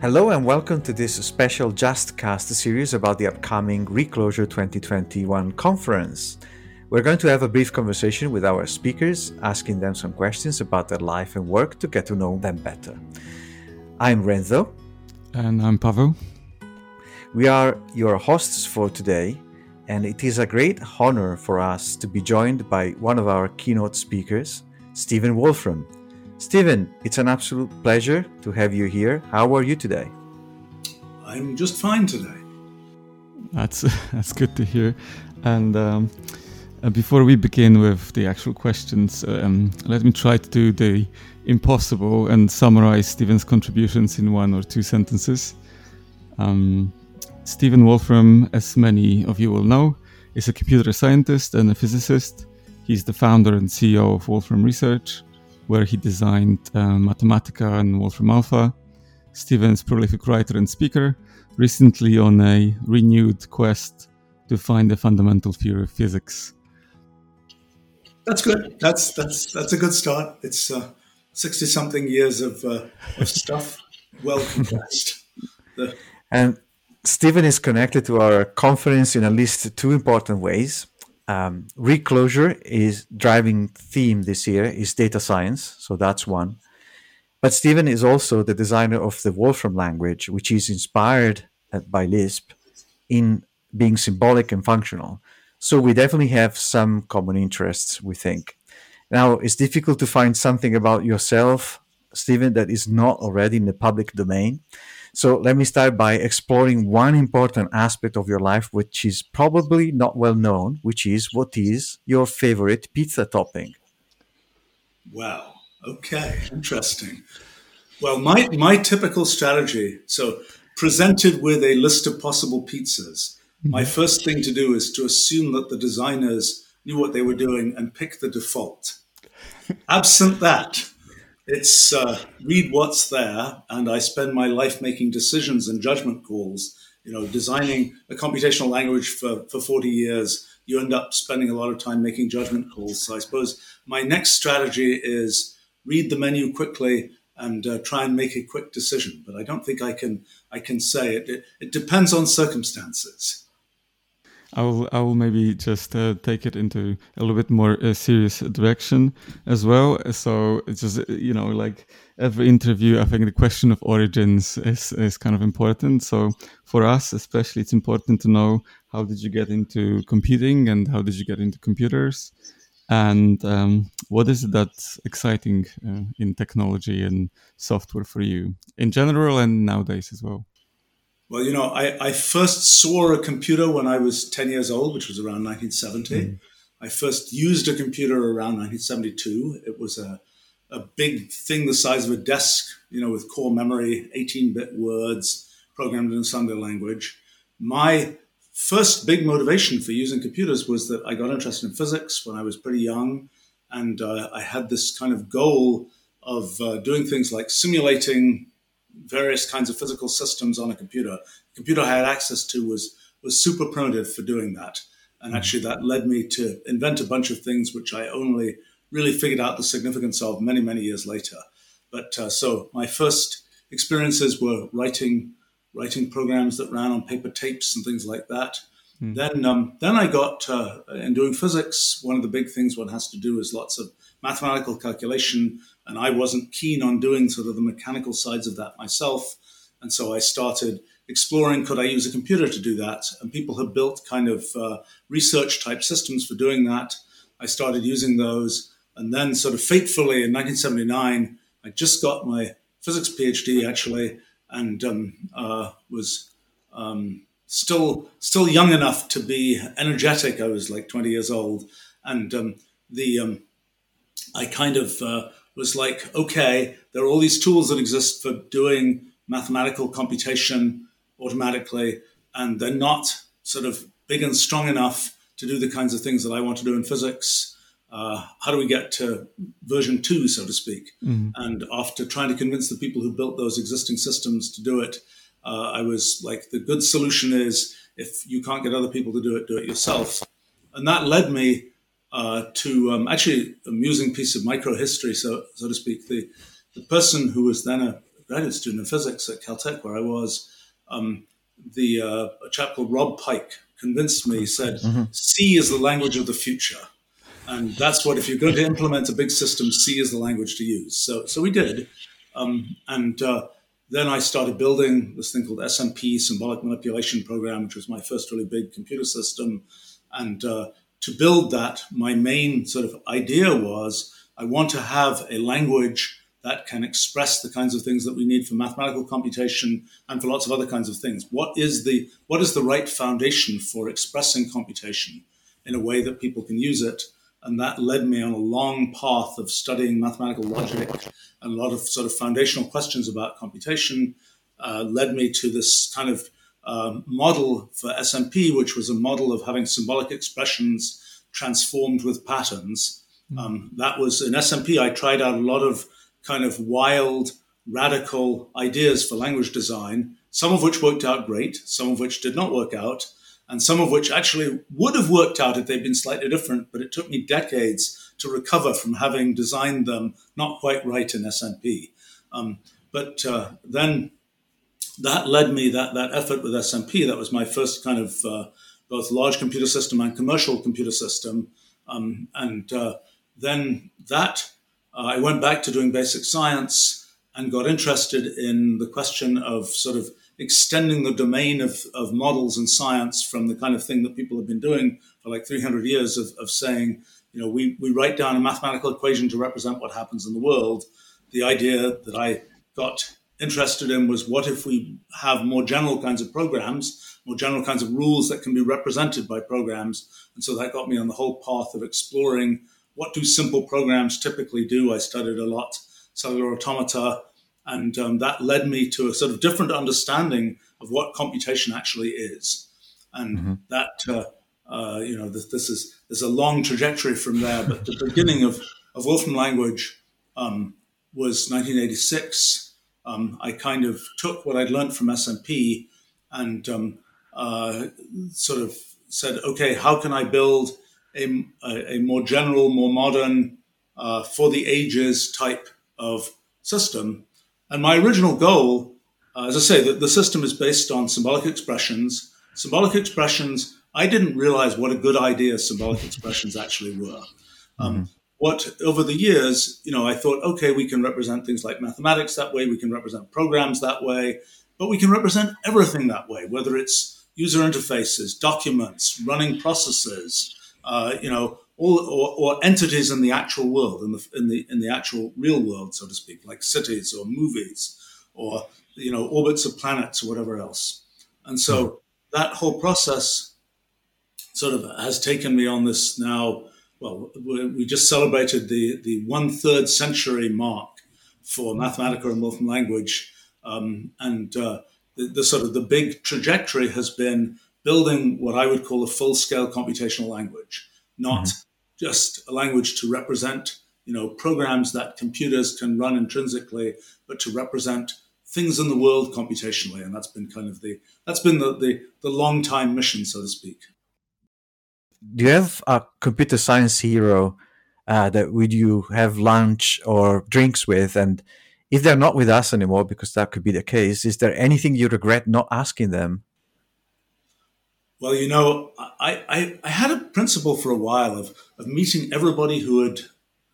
Hello and welcome to this special JustCast series about the upcoming re:Clojure 2021 conference. We're going to have a brief conversation with our speakers, asking them some questions about their life and work to get to know them better. I'm Renzo. And I'm Pavel. We are your hosts for today, and it is a great honor for us to be joined by one of our keynote speakers, Stephen Wolfram. Stephen, it's an absolute pleasure to have you here. How are you today? I'm just fine today. That's that's good to hear. And um, uh, before we begin with the actual questions, um, let me try to do the impossible and summarize Stephen's contributions in one or two sentences. Um, Stephen Wolfram, as many of you will know, is a computer scientist and a physicist. He's the founder and CEO of Wolfram Research where he designed uh, Mathematica and Wolfram Alpha. Stephen's prolific writer and speaker, recently on a renewed quest to find the fundamental theory of physics. That's good. That's that's that's a good start. It's sixty uh, something years of, uh, of stuff, well compressed. The- and Stephen is connected to our conference in at least two important ways um, reclojure is driving theme this year is data science so that's one. But stephen is also the designer of the wolfram language which is inspired by lisp in being symbolic and functional. So we definitely have some common interests we think. Now it's difficult to find something about yourself stephen that is not already in the public domain so let me start by exploring one important aspect of your life, which is probably not well known, which is what is your favorite pizza topping? Wow. Okay. Interesting. Well, my, my typical strategy so, presented with a list of possible pizzas, my mm-hmm. first thing to do is to assume that the designers knew what they were doing and pick the default. Absent that, it's uh, read what's there, and I spend my life making decisions and judgment calls. You know, designing a computational language for, for 40 years, you end up spending a lot of time making judgment calls. So I suppose my next strategy is read the menu quickly and uh, try and make a quick decision. But I don't think I can I can say it. It, it depends on circumstances. I will, I will maybe just uh, take it into a little bit more uh, serious direction as well. So it's just you know, like every interview, I think the question of origins is is kind of important. So for us, especially, it's important to know how did you get into computing and how did you get into computers, and um, what is it that's exciting uh, in technology and software for you in general and nowadays as well. Well, you know, I, I first saw a computer when I was 10 years old, which was around 1970. Mm. I first used a computer around 1972. It was a, a big thing the size of a desk, you know, with core memory, 18 bit words programmed in assembly language. My first big motivation for using computers was that I got interested in physics when I was pretty young. And uh, I had this kind of goal of uh, doing things like simulating various kinds of physical systems on a computer. The computer I had access to was was super primitive for doing that, and actually that led me to invent a bunch of things which I only really figured out the significance of many many years later. But uh, so my first experiences were writing writing programs that ran on paper tapes and things like that. Mm. Then, um, then I got uh, in doing physics. One of the big things one has to do is lots of mathematical calculation, and I wasn't keen on doing sort of the mechanical sides of that myself. And so I started exploring could I use a computer to do that? And people have built kind of uh, research type systems for doing that. I started using those. And then, sort of fatefully in 1979, I just got my physics PhD actually, and um, uh, was um, still still young enough to be energetic. I was like 20 years old, and um, the um, I kind of uh, was like, okay, there are all these tools that exist for doing mathematical computation automatically, and they're not sort of big and strong enough to do the kinds of things that I want to do in physics. Uh, how do we get to version two, so to speak? Mm-hmm. And after trying to convince the people who built those existing systems to do it, uh, I was like, the good solution is if you can't get other people to do it, do it yourself. And that led me uh, to um, actually amusing piece of micro history, so so to speak. The the person who was then a graduate student in physics at Caltech, where I was, um, the uh, a chap called Rob Pike convinced me. Said mm-hmm. C is the language of the future, and that's what if you're going to implement a big system, C is the language to use. So so we did, um, and uh, then I started building this thing called SMP, Symbolic Manipulation Program, which was my first really big computer system, and uh, to build that, my main sort of idea was I want to have a language that can express the kinds of things that we need for mathematical computation and for lots of other kinds of things. What is the what is the right foundation for expressing computation in a way that people can use it? And that led me on a long path of studying mathematical logic and a lot of sort of foundational questions about computation. Uh, led me to this kind of uh, model for SMP, which was a model of having symbolic expressions transformed with patterns. Hmm. Um, that was in SMP. I tried out a lot of kind of wild, radical ideas for language design, some of which worked out great, some of which did not work out, and some of which actually would have worked out if they'd been slightly different, but it took me decades to recover from having designed them not quite right in SMP. Um, but uh, then that led me, that, that effort with SMP, that was my first kind of uh, both large computer system and commercial computer system. Um, and uh, then that uh, I went back to doing basic science and got interested in the question of sort of extending the domain of, of models and science from the kind of thing that people have been doing for like 300 years of, of saying, you know, we, we write down a mathematical equation to represent what happens in the world. The idea that I got interested in was what if we have more general kinds of programs, more general kinds of rules that can be represented by programs. And so that got me on the whole path of exploring what do simple programs typically do? I studied a lot cellular automata, and um, that led me to a sort of different understanding of what computation actually is. And mm-hmm. that, uh, uh, you know, this, this, is there's a long trajectory from there. But the beginning of, of Wolfram language um, was 1986. Um, I kind of took what I'd learned from SMP and um, uh, sort of said, okay, how can I build a, a more general, more modern, uh, for the ages type of system. And my original goal, uh, as I say, that the system is based on symbolic expressions. Symbolic expressions, I didn't realize what a good idea symbolic expressions actually were. Um, mm-hmm. What over the years, you know, I thought, okay, we can represent things like mathematics that way, we can represent programs that way, but we can represent everything that way, whether it's user interfaces, documents, running processes, uh, you know, all, or, or, entities in the actual world, in the, in the in the actual real world, so to speak, like cities or movies, or you know, orbits of planets or whatever else. And so mm. that whole process sort of has taken me on this now. Well, we just celebrated the the one third century mark for Mathematica and Wolfram language, um, and uh, the, the sort of the big trajectory has been building what I would call a full scale computational language, not mm-hmm. just a language to represent you know programs that computers can run intrinsically, but to represent things in the world computationally, and that's been kind of the that's been the the, the long time mission, so to speak. Do you have a computer science hero uh, that would you have lunch or drinks with, and if they're not with us anymore, because that could be the case, is there anything you regret not asking them? Well, you know, I, I, I, had a principle for a while of, of meeting everybody who had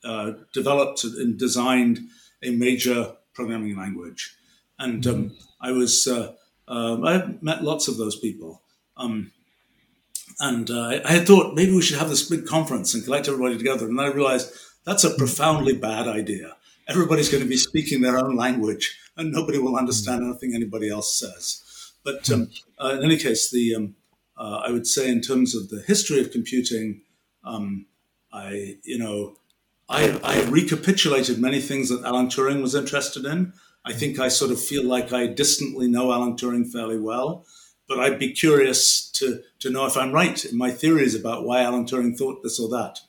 uh, developed and designed a major programming language. And um, mm-hmm. I was, uh, uh, I met lots of those people. Um, and uh, I had thought maybe we should have this big conference and collect everybody together. And then I realized that's a profoundly bad idea. Everybody's going to be speaking their own language and nobody will understand mm-hmm. anything anybody else says. But um, uh, in any case, the, um, uh, I would say in terms of the history of computing, um, I you know I, I, recapitulated many things that Alan Turing was interested in. I think I sort of feel like I distantly know Alan Turing fairly well, but I'd be curious to to know if I'm right in my theories about why Alan Turing thought this or that.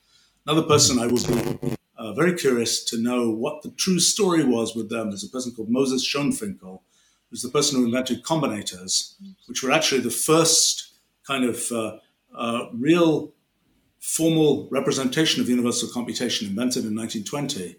Another person I would be uh, very curious to know what the true story was with them is a person called Moses Schönfinkel, who's the person who invented combinators, which were actually the first kind of uh, uh, real formal representation of universal computation invented in 1920.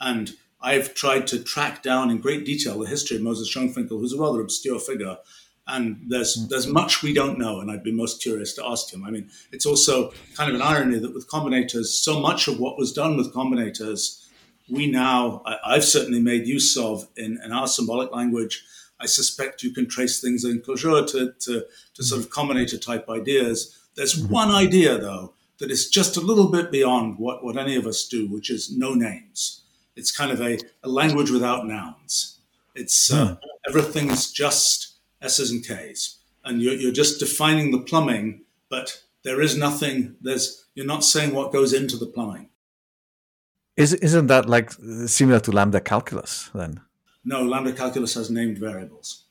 And I've tried to track down in great detail the history of Moses Schönfinkel, who's a rather obscure figure. And there's mm. there's much we don't know, and I'd be most curious to ask him. I mean, it's also kind of an irony that with combinators, so much of what was done with combinators, we now I, have certainly made use of in, in our symbolic language. I suspect you can trace things in Clojure to, to, to sort of combinator type ideas. There's mm-hmm. one idea though that is just a little bit beyond what, what any of us do, which is no names. It's kind of a, a language without nouns. It's uh, everything's just S's and K's, and you're, you're just defining the plumbing, but there is nothing. There's you're not saying what goes into the plumbing. Is isn't that like similar to lambda calculus then? No, lambda calculus has named variables.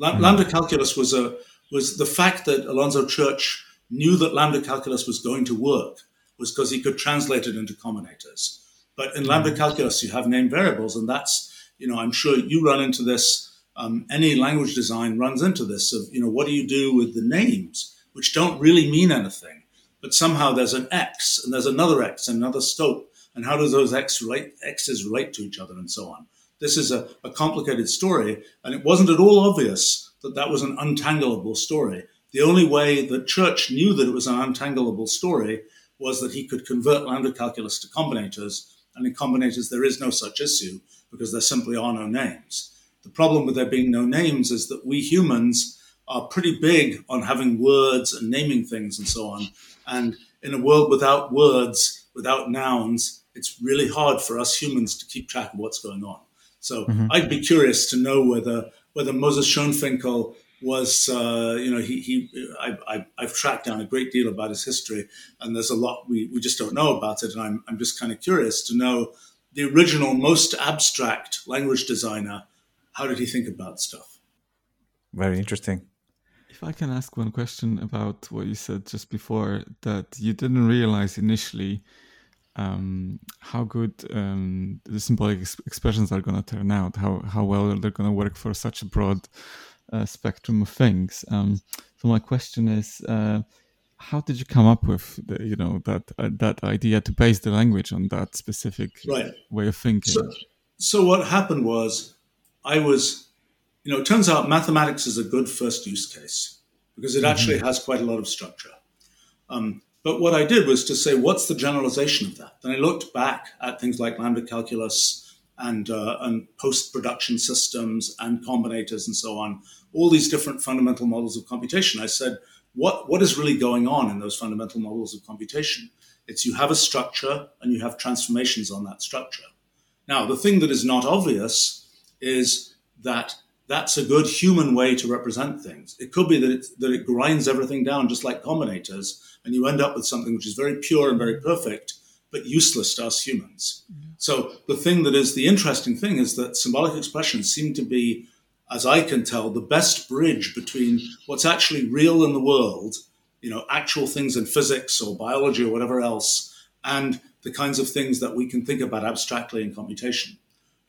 Hmm. Lambda calculus was a was the fact that Alonzo Church knew that lambda calculus was going to work was because he could translate it into combinators. But in lambda mm-hmm. calculus, you have named variables, and that's, you know, I'm sure you run into this. Um, any language design runs into this of, you know, what do you do with the names, which don't really mean anything, but somehow there's an X and there's another X and another scope, and how do those X relate, X's relate to each other and so on. This is a, a complicated story, and it wasn't at all obvious that that was an untangleable story the only way that Church knew that it was an untangleable story was that he could convert lambda calculus to combinators. And in combinators, there is no such issue because there simply are no names. The problem with there being no names is that we humans are pretty big on having words and naming things and so on. And in a world without words, without nouns, it's really hard for us humans to keep track of what's going on. So mm-hmm. I'd be curious to know whether whether Moses Schönfinkel was, uh, you know, he, he I, I, have tracked down a great deal about his history, and there's a lot we, we just don't know about it. And I'm, I'm just kind of curious to know the original, most abstract language designer, how did he think about stuff? Very interesting. If I can ask one question about what you said just before, that you didn't realize initially um, how good um, the symbolic ex- expressions are going to turn out, how, how well they're going to work for such a broad uh, spectrum of things. Um, so my question is, uh, how did you come up with the, you know that uh, that idea to base the language on that specific right. way of thinking? So, so what happened was, I was, you know, it turns out mathematics is a good first use case because it mm-hmm. actually has quite a lot of structure. Um, but what I did was to say, what's the generalization of that? Then I looked back at things like lambda calculus and, uh, and post production systems and combinators and so on, all these different fundamental models of computation. I said, what, what is really going on in those fundamental models of computation? It's you have a structure and you have transformations on that structure. Now, the thing that is not obvious is that that's a good human way to represent things. It could be that it, that it grinds everything down just like combinators, and you end up with something which is very pure and very perfect, but useless to us humans. Mm-hmm. So the thing that is the interesting thing is that symbolic expressions seem to be, as I can tell, the best bridge between what's actually real in the world, you know, actual things in physics or biology or whatever else, and the kinds of things that we can think about abstractly in computation.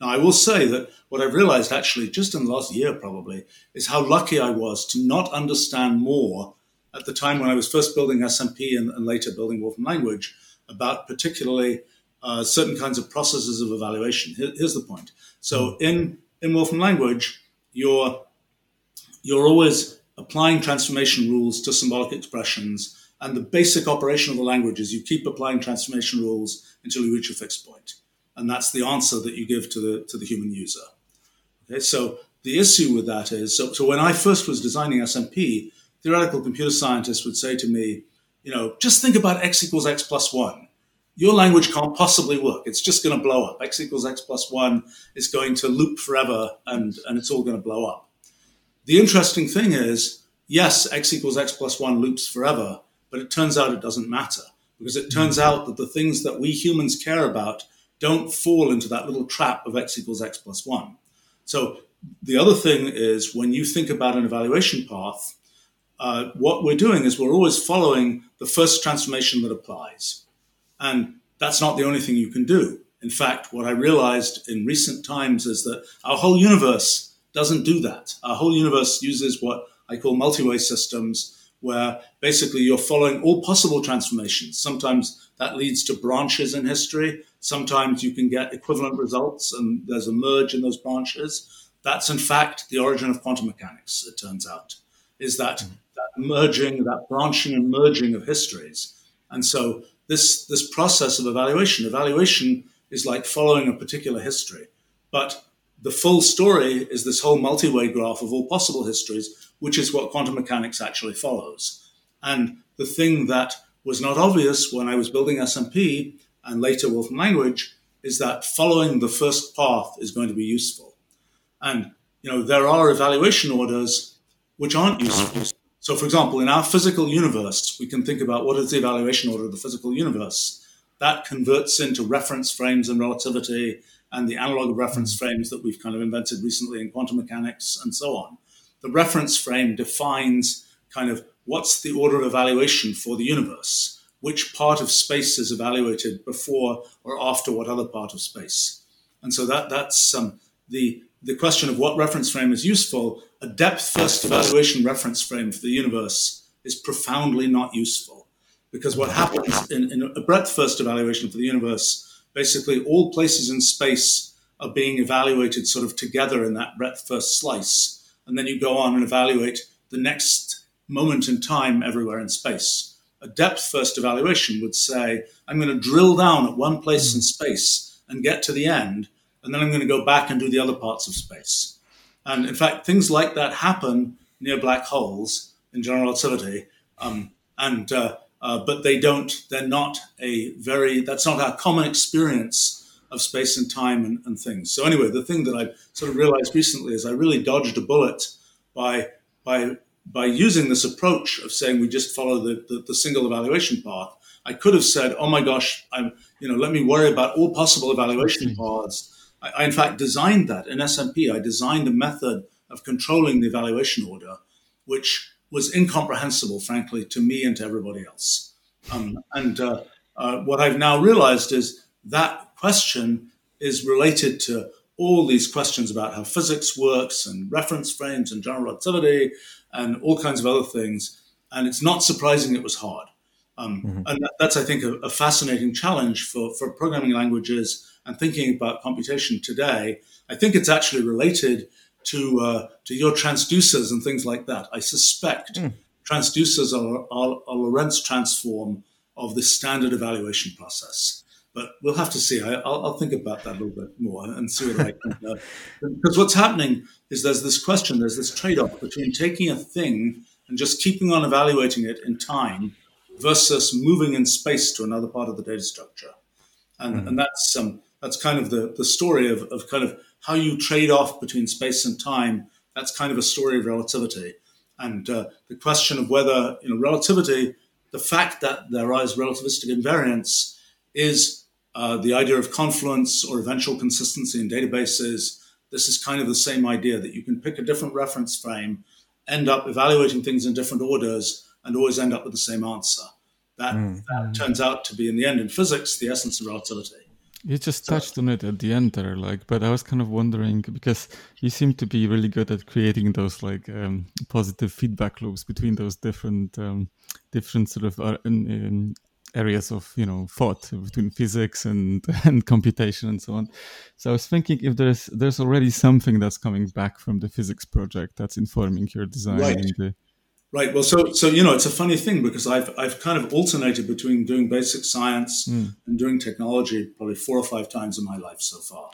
Now, I will say that what I've realized actually just in the last year probably is how lucky I was to not understand more at the time when I was first building SMP and, and later building Wolfram language about particularly uh, certain kinds of processes of evaluation. Here, here's the point. So hmm. in in Wolfram language, you're you're always applying transformation rules to symbolic expressions, and the basic operation of the language is you keep applying transformation rules until you reach a fixed point, and that's the answer that you give to the to the human user. Okay, so the issue with that is so, so when I first was designing SMP, theoretical computer scientists would say to me, you know, just think about x equals x plus one. Your language can't possibly work. It's just going to blow up. X equals x plus one is going to loop forever and, and it's all going to blow up. The interesting thing is, yes, x equals x plus one loops forever, but it turns out it doesn't matter because it turns mm-hmm. out that the things that we humans care about don't fall into that little trap of x equals x plus one. So the other thing is when you think about an evaluation path, uh, what we're doing is we're always following the first transformation that applies. And that's not the only thing you can do. In fact, what I realized in recent times is that our whole universe doesn't do that. Our whole universe uses what I call multi-way systems, where basically you're following all possible transformations. Sometimes that leads to branches in history. Sometimes you can get equivalent results and there's a merge in those branches. That's in fact the origin of quantum mechanics, it turns out, is that, mm. that merging, that branching and merging of histories. And so this, this process of evaluation, evaluation is like following a particular history. But the full story is this whole multi-way graph of all possible histories, which is what quantum mechanics actually follows. And the thing that was not obvious when I was building SMP and later Wolfram language is that following the first path is going to be useful. And you know there are evaluation orders which aren't mm-hmm. useful. So, for example, in our physical universe, we can think about what is the evaluation order of the physical universe. That converts into reference frames and relativity and the analog of reference mm-hmm. frames that we've kind of invented recently in quantum mechanics and so on. The reference frame defines kind of what's the order of evaluation for the universe, which part of space is evaluated before or after what other part of space. And so that that's um, the the question of what reference frame is useful. A depth first evaluation reference frame for the universe is profoundly not useful because what happens in, in a breadth first evaluation for the universe basically all places in space are being evaluated sort of together in that breadth first slice. And then you go on and evaluate the next moment in time everywhere in space. A depth first evaluation would say, I'm going to drill down at one place in space and get to the end, and then I'm going to go back and do the other parts of space. And in fact, things like that happen near black holes in general relativity. Um, and uh, uh, but they don't. They're not a very. That's not our common experience of space and time and, and, things. So anyway, the thing that I sort of realized recently is I really dodged a bullet by by by using this approach of saying we just follow the, the, the single evaluation path. I could have said, "Oh my gosh, I'm you know let me worry about all possible evaluation paths." I, I in fact designed that in SMP. I designed a method of controlling the evaluation order, which was incomprehensible, frankly, to me and to everybody else. Um, and uh, uh, what I've now realized is that question is related to all these questions about how physics works and reference frames and general relativity and all kinds of other things. And it's not surprising it was hard. Um, mm-hmm. And that, that's, I think, a, a, fascinating challenge for, for programming languages and thinking about computation today. I think it's actually related to uh, to your transducers and things like that. I suspect mm. transducers are, are, a Lorentz transform of the standard evaluation process. But we'll have to see. I, will think about that a little bit more and see what I can. Uh, because what's happening is there's this question, there's this trade-off between taking a thing and just keeping on evaluating it in time versus moving in space to another part of the data structure. And, mm. and that's um, that's kind of the, the story of, of kind of how you trade off between space and time, that's kind of a story of relativity. And uh, the question of whether, you know, relativity, the fact that there is relativistic invariance is uh, the idea of confluence or eventual consistency in databases. This is kind of the same idea that you can pick a different reference frame, end up evaluating things in different orders, and always end up with the same answer. That, mm. that turns out to be, in the end, in physics, the essence of relativity. You just touched on it at the end there, like, but I was kind of wondering because you seem to be really good at creating those like um, positive feedback loops between those different, um, different sort of uh, in, in areas of you know thought between physics and and computation and so on. So I was thinking if there's there's already something that's coming back from the physics project that's informing your design. Right. The, Right. Well, so so you know, it's a funny thing because I've I've kind of alternated between doing basic science mm. and doing technology probably four or five times in my life so far,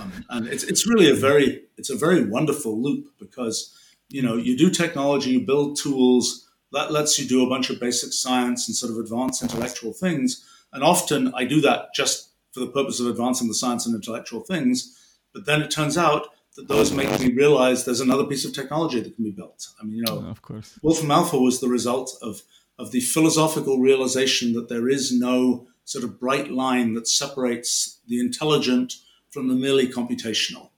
um, and it's it's really a very it's a very wonderful loop because you know you do technology, you build tools that lets you do a bunch of basic science and sort of advanced intellectual things, and often I do that just for the purpose of advancing the science and intellectual things, but then it turns out that those make me realize there's another piece of technology that can be built. I mean, you know, of course, Wolfram Alpha was the result of of the philosophical realization that there is no sort of bright line that separates the intelligent from the merely computational.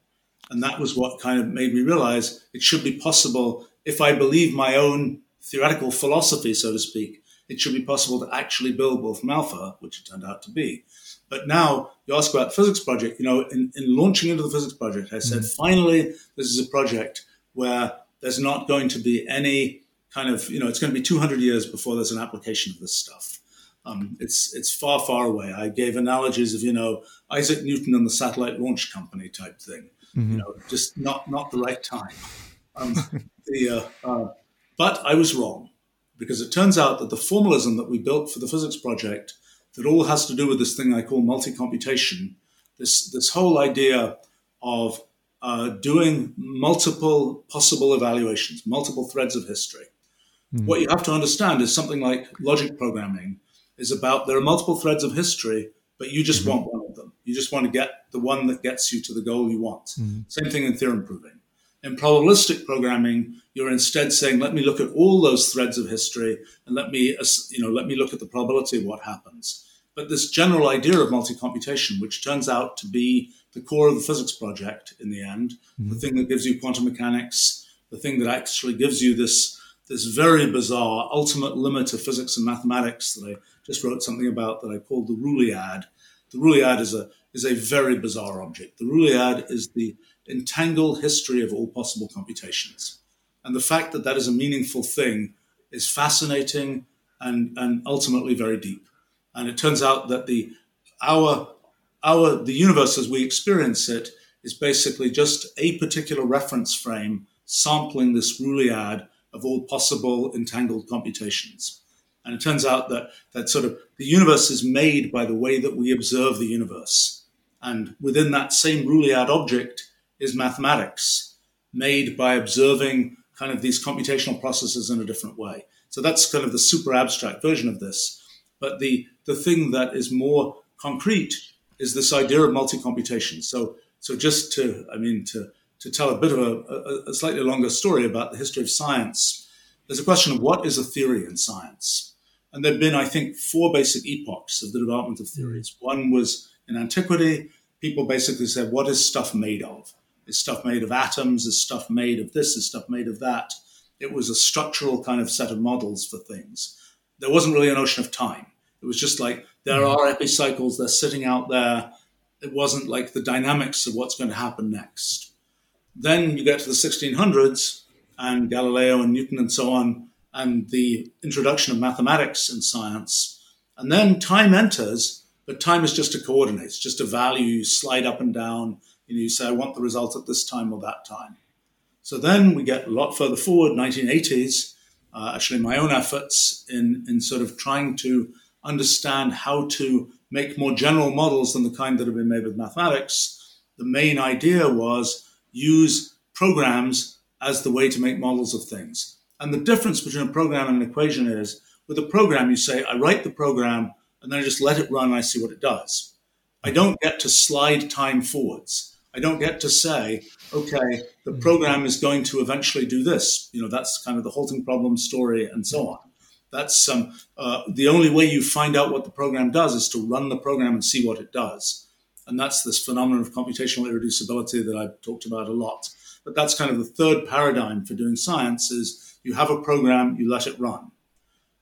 And that was what kind of made me realize it should be possible if I believe my own theoretical philosophy, so to speak, it should be possible to actually build Wolfram Alpha, which it turned out to be. But now you ask about the physics project, you know, in, in launching into the physics project, I said, mm-hmm. finally, this is a project where there's not going to be any kind of, you know, it's going to be 200 years before there's an application of this stuff. Um, it's it's far far away. I gave analogies of you know Isaac Newton and the satellite launch company type thing. Mm-hmm. You know, just not not the right time. Um, the, uh, uh, but I was wrong because it turns out that the formalism that we built for the physics project that all has to do with this thing I call multi-computation, this this whole idea of uh, doing multiple possible evaluations, multiple threads of history. Mm-hmm. What you have to understand is something like logic programming is about there are multiple threads of history, but you just mm-hmm. want one of them. You just want to get the one that gets you to the goal you want. Mm-hmm. Same thing in theorem proving. In probabilistic programming, you're instead saying, let me look at all those threads of history and let me, you know, let me look at the probability of what happens. But this general idea of multi-computation, which turns out to be the core of the physics project in the end, mm-hmm. the thing that gives you quantum mechanics, the thing that actually gives you this this very bizarre ultimate limit of physics and mathematics that I just wrote something about that I called the Ruliad. The Ruliad is a is a very bizarre object. The Ruliad is the entangled history of all possible computations, and the fact that that is a meaningful thing is fascinating and and ultimately very deep. And it turns out that the our our the universe as we experience it is basically just a particular reference frame sampling this Ruliad of all possible entangled computations. And it turns out that, that sort of the universe is made by the way that we observe the universe. And within that same Ruliad object is mathematics, made by observing kind of these computational processes in a different way. So that's kind of the super abstract version of this. But the, the thing that is more concrete is this idea of multi-computation. So, so just to, I mean, to, to tell a bit of a, a, a slightly longer story about the history of science, there's a question of what is a theory in science? And there have been, I think, four basic epochs of the development of theories. Mm. One was in antiquity, people basically said, what is stuff made of? Is stuff made of atoms? Is stuff made of this? Is stuff made of that? It was a structural kind of set of models for things. There wasn't really a notion of time. It was just like there mm-hmm. are epicycles, they're sitting out there. It wasn't like the dynamics of what's going to happen next. Then you get to the 1600s, and Galileo and Newton and so on, and the introduction of mathematics and science. And then time enters, but time is just a coordinate, it's just a value you slide up and down. You, know, you say, I want the result at this time or that time. So then we get a lot further forward, 1980s, uh, actually my own efforts in, in sort of trying to understand how to make more general models than the kind that have been made with mathematics. The main idea was use programs as the way to make models of things. And the difference between a program and an equation is with a program, you say, I write the program and then I just let it run and I see what it does. I don't get to slide time forwards. I don't get to say, okay, the hmm. program is going to eventually do this. You know, that's kind of the halting problem story and so on. That's um, uh, the only way you find out what the program does is to run the program and see what it does. And that's this phenomenon of computational irreducibility that I've talked about a lot. But that's kind of the third paradigm for doing science is you have a program, you let it run.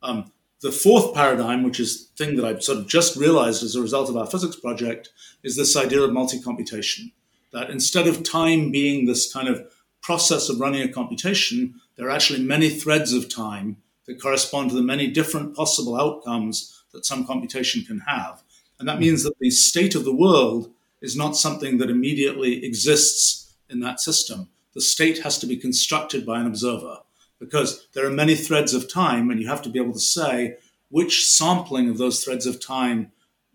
Um, the fourth paradigm, which is the thing that I've sort of just realized as a result of our physics project, is this idea of multi-computation. That instead of time being this kind of process of running a computation, there are actually many threads of time that correspond to the many different possible outcomes that some computation can have. And that means that the state of the world is not something that immediately exists in that system. The state has to be constructed by an observer because there are many threads of time, and you have to be able to say which sampling of those threads of time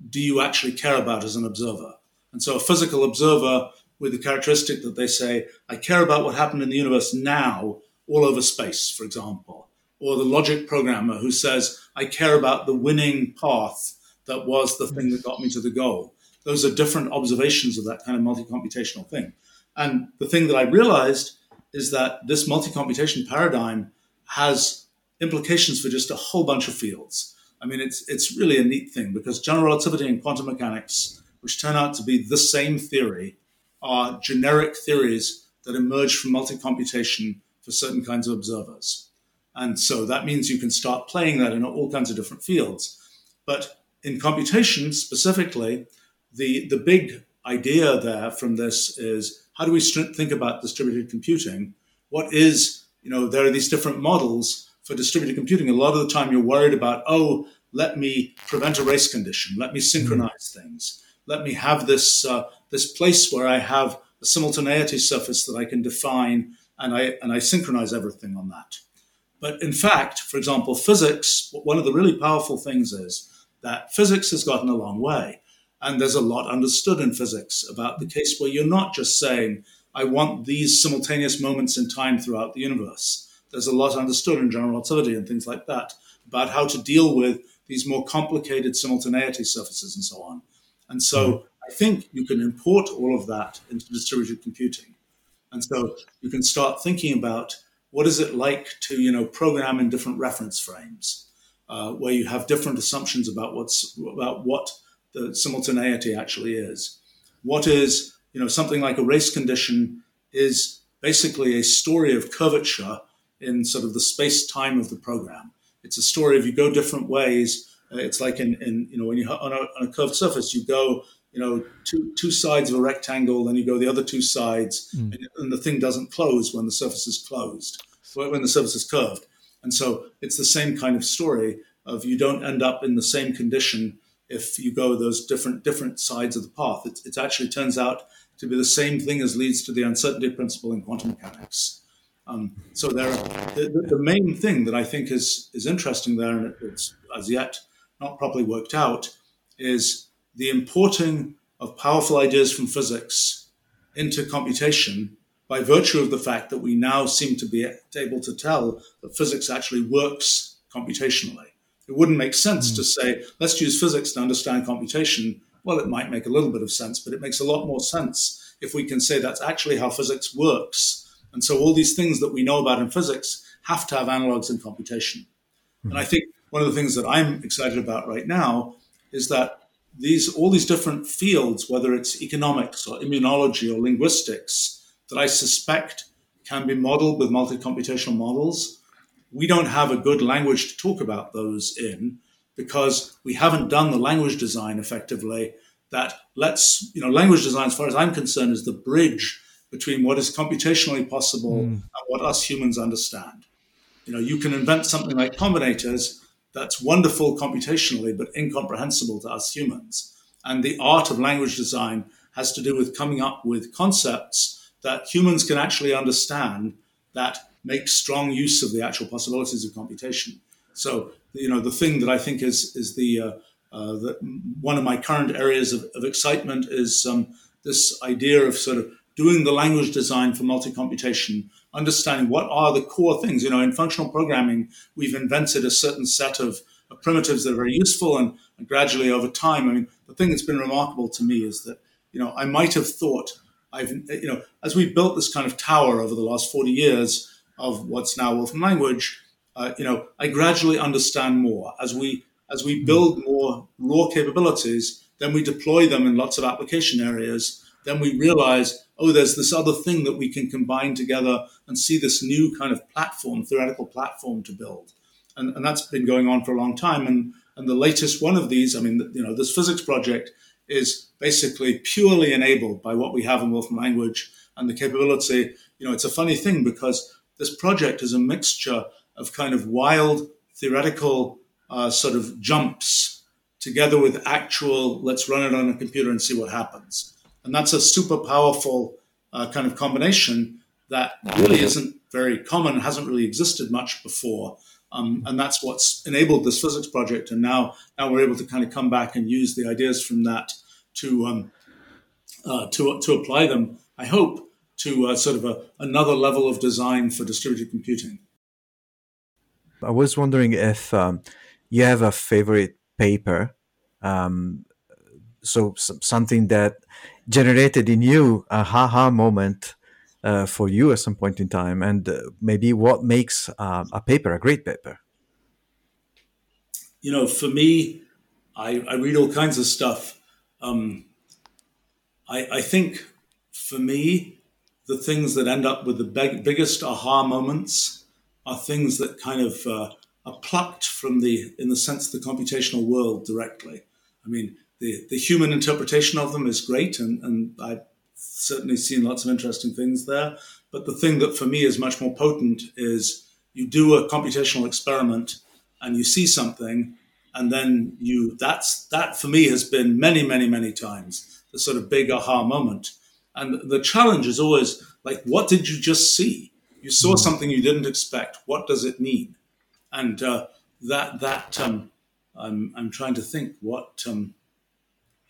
do you actually care about as an observer. And so a physical observer with the characteristic that they say, I care about what happened in the universe now, all over space, for example. Or the logic programmer who says, I care about the winning path that was the thing that got me to the goal. Those are different observations of that kind of multi computational thing. And the thing that I realized is that this multi-computation paradigm has implications for just a whole bunch of fields. I mean, it's it's really a neat thing because general relativity and quantum mechanics, which turn out to be the same theory, are generic theories that emerge from multi-computation for certain kinds of observers. And so that means you can start playing that in all kinds of different fields. But in computation specifically, the, the big idea there from this is how do we think about distributed computing? What is, you know, there are these different models for distributed computing, a lot of the time you're worried about, oh, let me prevent a race condition, let me synchronize mm. things, let me have this uh, this place where I have a simultaneity surface that I can define, and I and I synchronize everything on that. But in fact, for example, physics, one of the really powerful things is that physics has gotten a long way. And there's a lot understood in physics about the case where you're not just saying, I want these simultaneous moments in time throughout the universe. There's a lot understood in general relativity and things like that about how to deal with these more complicated simultaneity surfaces and so on. And so mm-hmm. I think you can import all of that into distributed computing. And so you can start thinking about what is it like to, you know, program in different reference frames, uh, where you have different assumptions about what's about what the simultaneity actually is. What is, you know, something like a race condition is basically a story of curvature in sort of the space time of the program. It's a story of you go different ways. Uh, it's like in, in, you know, when you on a, on a curved surface, you go, you know, two, two sides of a rectangle, then you go the other two sides, mm. and, and the thing doesn't close when the surface is closed, when the surface is curved. And so it's the same kind of story of you don't end up in the same condition if you go those different different sides of the path. It, it actually turns out to be the same thing as leads to the uncertainty principle in quantum mechanics. Um, so there, the, the, main thing that I think is is interesting there, and it's as yet not properly worked out, is the importing of powerful ideas from physics into computation by virtue of the fact that we now seem to be able to tell that physics actually works computationally. It wouldn't make sense mm. to say, let's use physics to understand computation. Well, it might make a little bit of sense, but it makes a lot more sense if we can say that's actually how physics works. And so all these things that we know about in physics have to have analogs in computation. Mm. And I think one of the things that I'm excited about right now is that these all these different fields, whether it's economics or immunology or linguistics, that I suspect can be modeled with multi-computational models we don't have a good language to talk about those in because we haven't done the language design effectively that lets, you know, language design, as far as I'm concerned, is the bridge between what is computationally possible mm. and what us humans understand. You know, you can invent something like combinators that's wonderful computationally, but incomprehensible to us humans. And the art of language design has to do with coming up with concepts that humans can actually understand that make strong use of the actual possibilities of computation. So, you know, the thing that I think is is the, uh, uh, the one of my current areas of, of excitement is um, this idea of sort of doing the language design for multi-computation, understanding what are the core things. You know, in functional programming, we've invented a certain set of, of primitives that are very useful, and, and gradually over time, I mean, the thing that's been remarkable to me is that you know I might have thought I've you know as we built this kind of tower over the last forty years of what's now Wolfram language, uh, you know, I gradually understand more as we as we build more raw capabilities. Then we deploy them in lots of application areas. Then we realize, oh, there's this other thing that we can combine together and see this new kind of platform, theoretical platform to build. And, and that's been going on for a long time. And and the latest one of these, I mean, you know, this physics project is basically purely enabled by what we have in Wolfram language and the capability. You know, it's a funny thing because this project is a mixture of kind of wild theoretical uh, sort of jumps together with actual, let's run it on a computer and see what happens. And that's a super powerful uh, kind of combination that really isn't very common, hasn't really existed much before. Um, and that's what's enabled this physics project. And now, now we're able to kind of come back and use the ideas from that to um, uh, to to apply them. I hope to uh, sort of a, another level of design for distributed computing. I was wondering if um, you have a favorite paper, um, so something that generated in you a ha-ha moment uh, for you at some point in time, and uh, maybe what makes uh, a paper a great paper. You know, for me, I, I read all kinds of stuff. Um, I, I think for me, the things that end up with the big, biggest aha moments are things that kind of uh, are plucked from the, in the sense, of the computational world directly. I mean, the, the human interpretation of them is great, and, and I've certainly seen lots of interesting things there. But the thing that for me is much more potent is you do a computational experiment and you see something, and then you that's that for me has been many, many, many times the sort of big aha moment. And the challenge is always like, what did you just see? You saw mm. something you didn't expect. What does it mean? And uh, that that um, I'm I'm trying to think what um,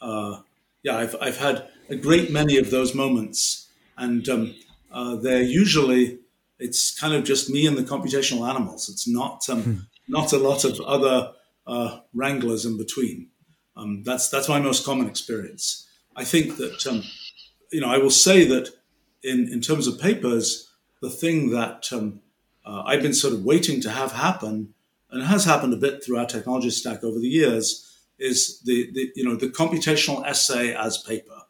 uh, yeah I've I've had a great many of those moments, and um, uh, they're usually it's kind of just me and the computational animals. It's not um, hmm. not a lot of other uh, wranglers in between. Um, that's that's my most common experience. I think that um, you know I will say that in in terms of papers, the thing that um, uh, I've been sort of waiting to have happen, and has happened a bit through our technology stack over the years, is the, the you know the computational essay as paper,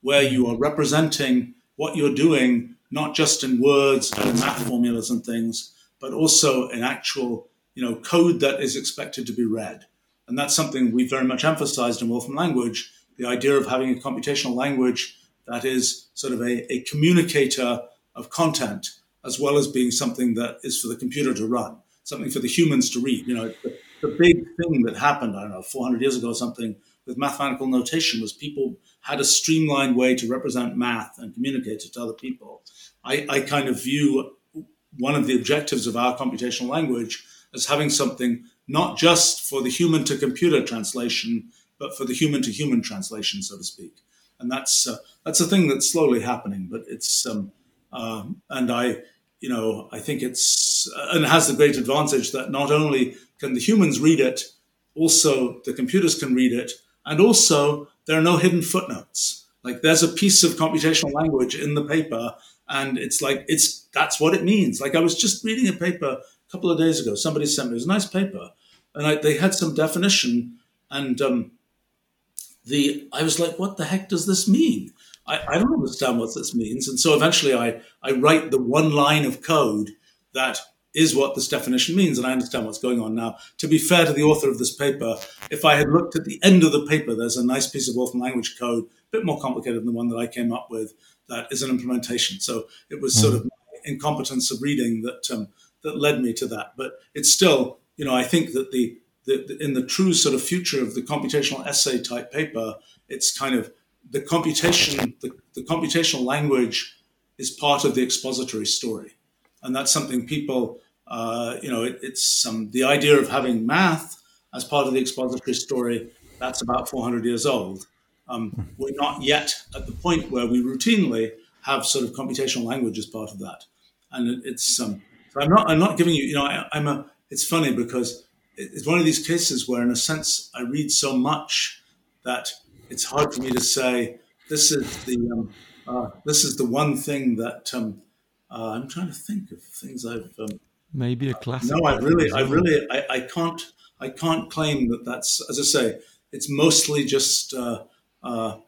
where you are representing what you're doing not just in words and math formulas and things, but also in actual you know code that is expected to be read. And that's something we very much emphasized in Wolfram Language, the idea of having a computational language that is sort of a, a communicator of content, as well as being something that is for the computer to run, something for the humans to read. You know, the, big thing that happened, I don't know, 400 years ago or something with mathematical notation was people had a streamlined way to represent math and communicate it to other people. I, I kind of view one of the objectives of our computational language as having something not just for the human to computer translation, but for the human to human translation, so to speak. And that's uh, that's a thing that's slowly happening, but it's um, um, and I, you know, I think it's and has the great advantage that not only can the humans read it, also the computers can read it, and also there are no hidden footnotes. Like there's a piece of computational language in the paper, and it's like it's that's what it means. Like I was just reading a paper a couple of days ago. Somebody sent me it was a nice paper, and I, they had some definition, and um, the I was like, what the heck does this mean? I, I don't understand what this means. And so eventually I, I write the one line of code that is what this definition means, and I understand what's going on now. To be fair to the author of this paper, if I had looked at the end of the paper, there's a nice piece of Wolfram language code, a bit more complicated than the one that I came up with, that is an implementation. So it was sort of incompetence of reading that um, that led me to that. But it's still, you know, I think that the, the, the in the true sort of future of the computational essay type paper, it's kind of the computation, the, the computational language is part of the expository story. And that's something people, uh, you know, it, it's um, the idea of having math as part of the expository story, that's about 400 years old. Um, we're not yet at the point where we routinely have sort of computational language as part of that. And it, it's, um, so I'm not, I'm not giving you, you know, I, am a, it's funny because it's one of these cases where in a sense I read so much that it's hard for me to say this is the um, uh, this is the one thing that um, uh, I'm trying to think of things I've um, maybe a classic. no, I really, I really, I, I, can't, I can't claim that that's as I say. It's mostly just uh, uh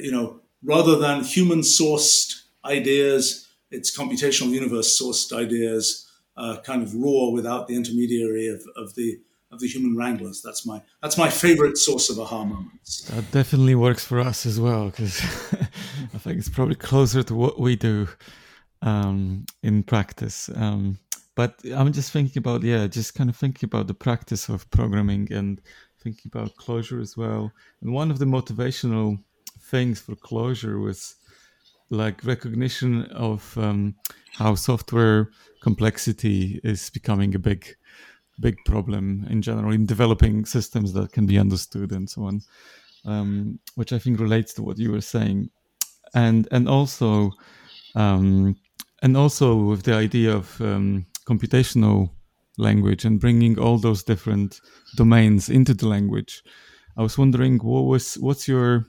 you know rather than human sourced ideas, it's computational universe sourced ideas, uh, kind of raw without the intermediary of, of the of the human wranglers. That's my that's my favorite source of aha moments. That definitely works for us as well because I think it's probably closer to what we do um, in practice. Um, but I'm just thinking about yeah, just kind of thinking about the practice of programming and thinking about Clojure as well. And one of the motivational things for Clojure was like recognition of um, how software complexity is becoming a big big problem in general in developing systems that can be understood and so on, um, which I think relates to what you were saying, and and also um, and also with the idea of um, computational language and bringing all those different domains into the language. I was wondering what was what's your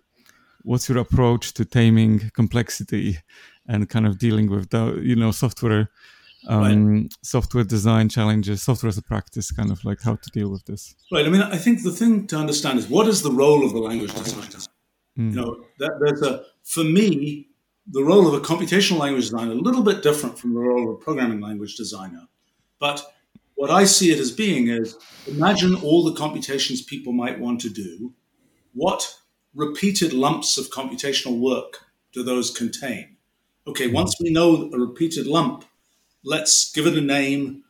what's your approach to taming complexity and kind of dealing with the you know software um, right. software design challenges, software as a practice, kind of like how to deal with this. Right. I mean, I think the thing to understand is what is the role of the language designer? Mm. You know, that, there's a for me the role of a computational language designer a little bit different from the role of a programming language designer, but what I see it as being is imagine all the computations people might want to do. What repeated lumps of computational work do those contain? Okay, once we know a repeated lump let's give it a name,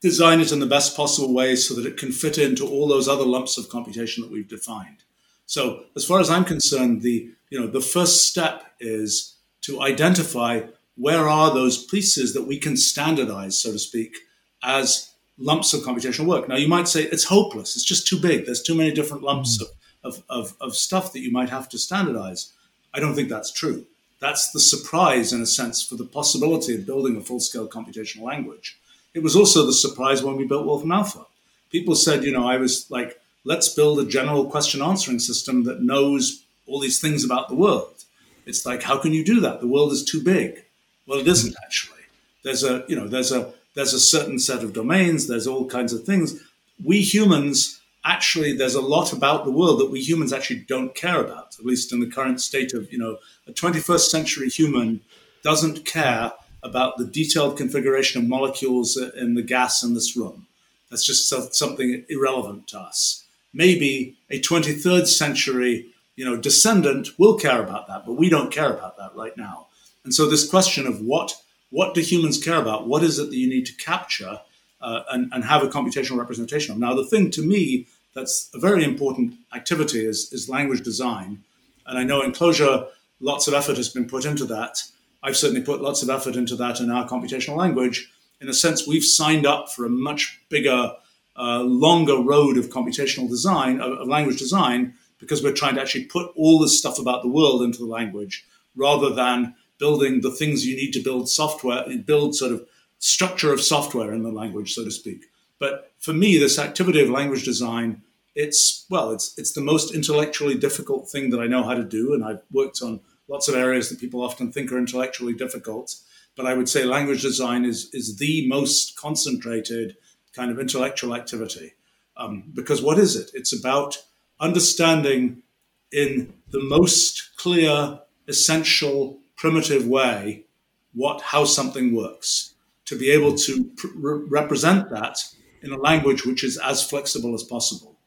design it in the best possible way so that it can fit into all those other lumps of computation that we've defined. So, as far as I'm concerned, the you know the first step is to identify where are those pieces that we can standardize, so to speak, as lumps of computational work. Now, you might say it's hopeless; it's just too big. There's too many different lumps mm. of, of, of, of stuff that you might have to standardize. I don't think that's true. That's the surprise, in a sense, for the possibility of building a full-scale computational language it was also the surprise when we built Wolfram Alpha. People said, you know, I was like, let's build a general question answering system that knows all these things about the world. It's like, how can you do that? The world is too big. Well, it isn't actually. There's a, you know, there's a there's a certain set of domains. There's all kinds of things. We humans actually, there's a lot about the world that we humans actually don't care about. At least in the current state of, you know, a 21st century human doesn't care about the detailed configuration of molecules in the gas in this room. That's just something irrelevant to us. Maybe a 23rd century, you know, descendant will care about that, but we don't care about that right now. And so this question of what what do humans care about? What is it that you need to capture uh, and, and have a computational representation of? Now, the thing to me that's a very important activity is, is language design. And I know in Clojure, lots of effort has been put into that. I've certainly put lots of effort into that in our computational language. In a sense, we've signed up for a much bigger, uh, longer road of computational design, of, of language design, because we're trying to actually put all this stuff about the world into the language rather than building the things you need to build software, build sort of structure of software in the language, so to speak. But for me, this activity of language design, it's well, it's it's the most intellectually difficult thing that I know how to do, and I've worked on lots of areas that people often think are intellectually difficult. But I would say language design is, is the most concentrated kind of intellectual activity. Um, because what is it? It's about understanding in the most clear, essential, primitive way what how something works. To be able to pr- represent that in a language which is as flexible as possible.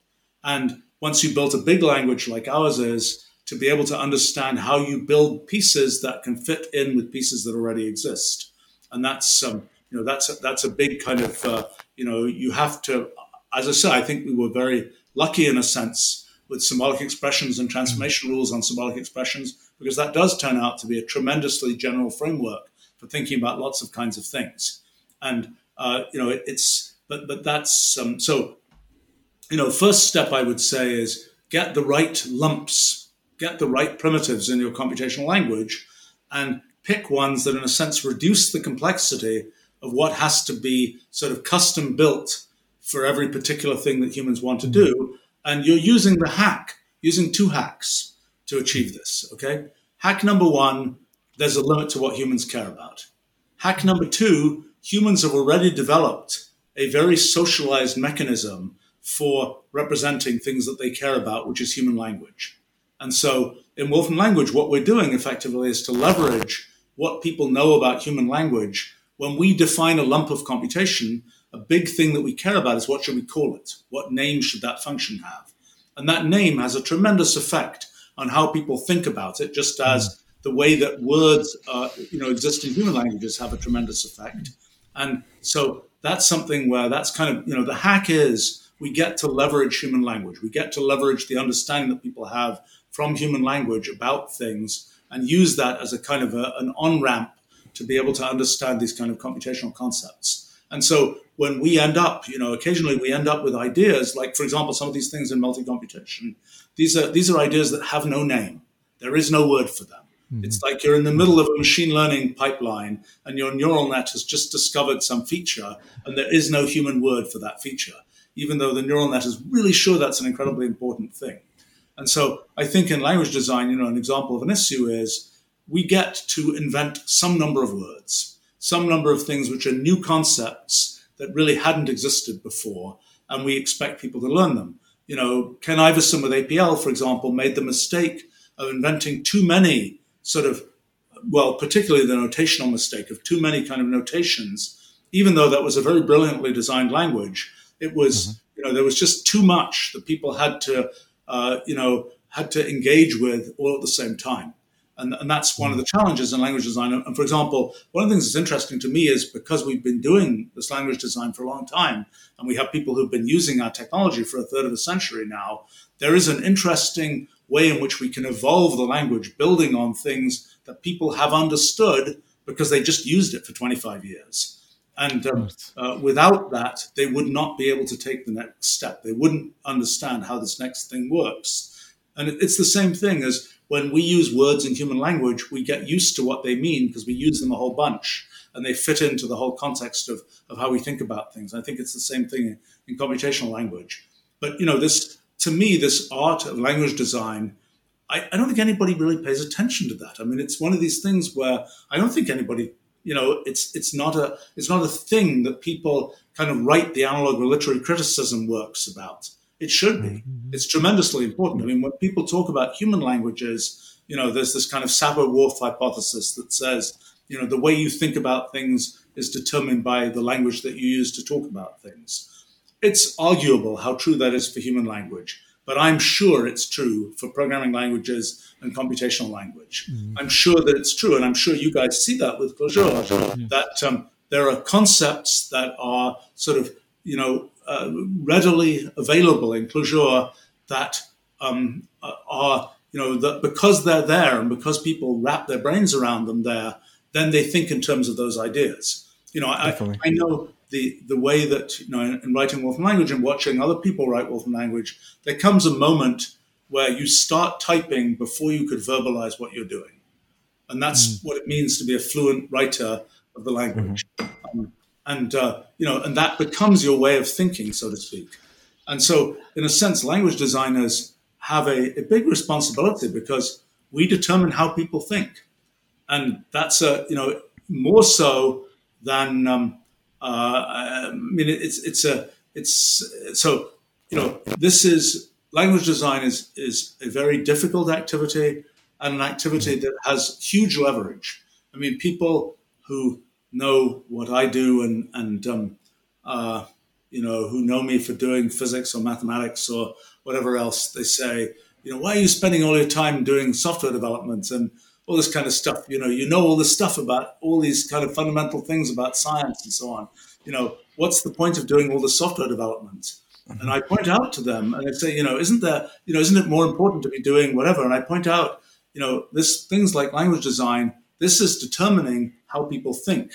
And once you built a big language like ours is, to be able to understand how you build pieces that can fit in with pieces that already exist. And that's um, you know that's a, that's a big kind of uh, you know you have to as I said I think we were very lucky in a sense with symbolic expressions and transformation rules on symbolic expressions because that does turn out to be a tremendously general framework for thinking about lots of kinds of things. And uh, you know it, it's but but that's um, so you know first step I would say is get the right lumps get the right primitives in your computational language and pick ones that, in a sense, reduce the complexity of what has to be sort of custom built for every particular thing that humans want to do. And you're using the hack, using two hacks to achieve this. Okay. Hack number one, there's a limit to what humans care about. Hack number two, humans have already developed a very socialized mechanism for representing things that they care about, which is human language. And so in Wolfram language, what we're doing effectively is to leverage what people know about human language. When we define a lump of computation, a big thing that we care about is what should we call it? What name should that function have? And that name has a tremendous effect on how people think about it, just as mm. the way that words, uh, you know, exist in human languages have a tremendous effect. And so that's something where that's kind of, you know, the hack is we get to leverage human language. We get to leverage the understanding that people have from human language about things and use that as a kind of a, an on ramp to be able to understand these kind of computational concepts. And so when we end up, you know, occasionally we end up with ideas like, for example, some of these things in multi-computation. These are these are ideas that have no name. There is no word for them. Mm-hmm. It's like you're in the middle of a machine learning pipeline and your neural net has just discovered some feature and there is no human word for that feature, even though the neural net is really sure that's an incredibly important thing. And so I think in language design, you know, an example of an issue is we get to invent some number of words, some number of things which are new concepts that really hadn't existed before, and we expect people to learn them. You know, Ken Iverson with APL, for example, made the mistake of inventing too many sort of, well, particularly the notational mistake of too many kind of notations, even though that was a very brilliantly designed language. It was, mm-hmm. you know, there was just too much that people had to uh, you know, had to engage with all at the same time. And, and that's one of the challenges in language design. And for example, one of the things that's interesting to me is because we've been doing this language design for a long time, and we have people who've been using our technology for a third of a century now, there is an interesting way in which we can evolve the language, building on things that people have understood because they just used it for 25 years. And um, uh, without that, they would not be able to take the next step. They wouldn't understand how this next thing works. And it's the same thing as when we use words in human language, we get used to what they mean because we use them a whole bunch and they fit into the whole context of, of how we think about things. I think it's the same thing in, in computational language. But, you know, this, to me, this art of language design, I, I don't think anybody really pays attention to that. I mean, it's one of these things where I don't think anybody you know it's it's not a it's not a thing that people kind of write the analog or literary criticism works about it should be. Mm-hmm. It's tremendously important. I mean, when people talk about human languages, you know, there's this kind of Sapir-Whorf hypothesis that says, you know, the way you think about things is determined by the language that you use to talk about things. It's arguable how true that is for human language, but I'm sure it's true for programming languages and computational language. Mm-hmm. I'm sure that it's true, and I'm sure you guys see that with Clojure, that um, there are concepts that are sort of, you know, uh, readily available in Clojure that um, are, you know, that because they're there and because people wrap their brains around them there, then they think in terms of those ideas. You know, I, I know the, the way that, you know, in, in writing Wolfram language and watching other people write Wolfram language, there comes a moment where you start typing before you could verbalize what you're doing. And that's mm. what it means to be a fluent writer of the language. Mm-hmm. Um, and uh, you know, and that becomes your way of thinking, so to speak. And so, in a sense, language designers have a, a big responsibility because we determine how people think, and that's a you know more so than um, uh, I mean it's it's a it's so you know this is language design is is a very difficult activity and an activity that has huge leverage. I mean, people who know what I do and and um, uh, you know who know me for doing physics or mathematics or whatever else, they say, you know, why are you spending all your time doing software development and all this kind of stuff? You know, you know all this stuff about all these kind of fundamental things about science and so on. You know, what's the point of doing all the software development? Mm-hmm. And I point out to them, and I say, you know, isn't there, you know, isn't it more important to be doing whatever? And I point out, you know, this things like language design. This is determining how people think.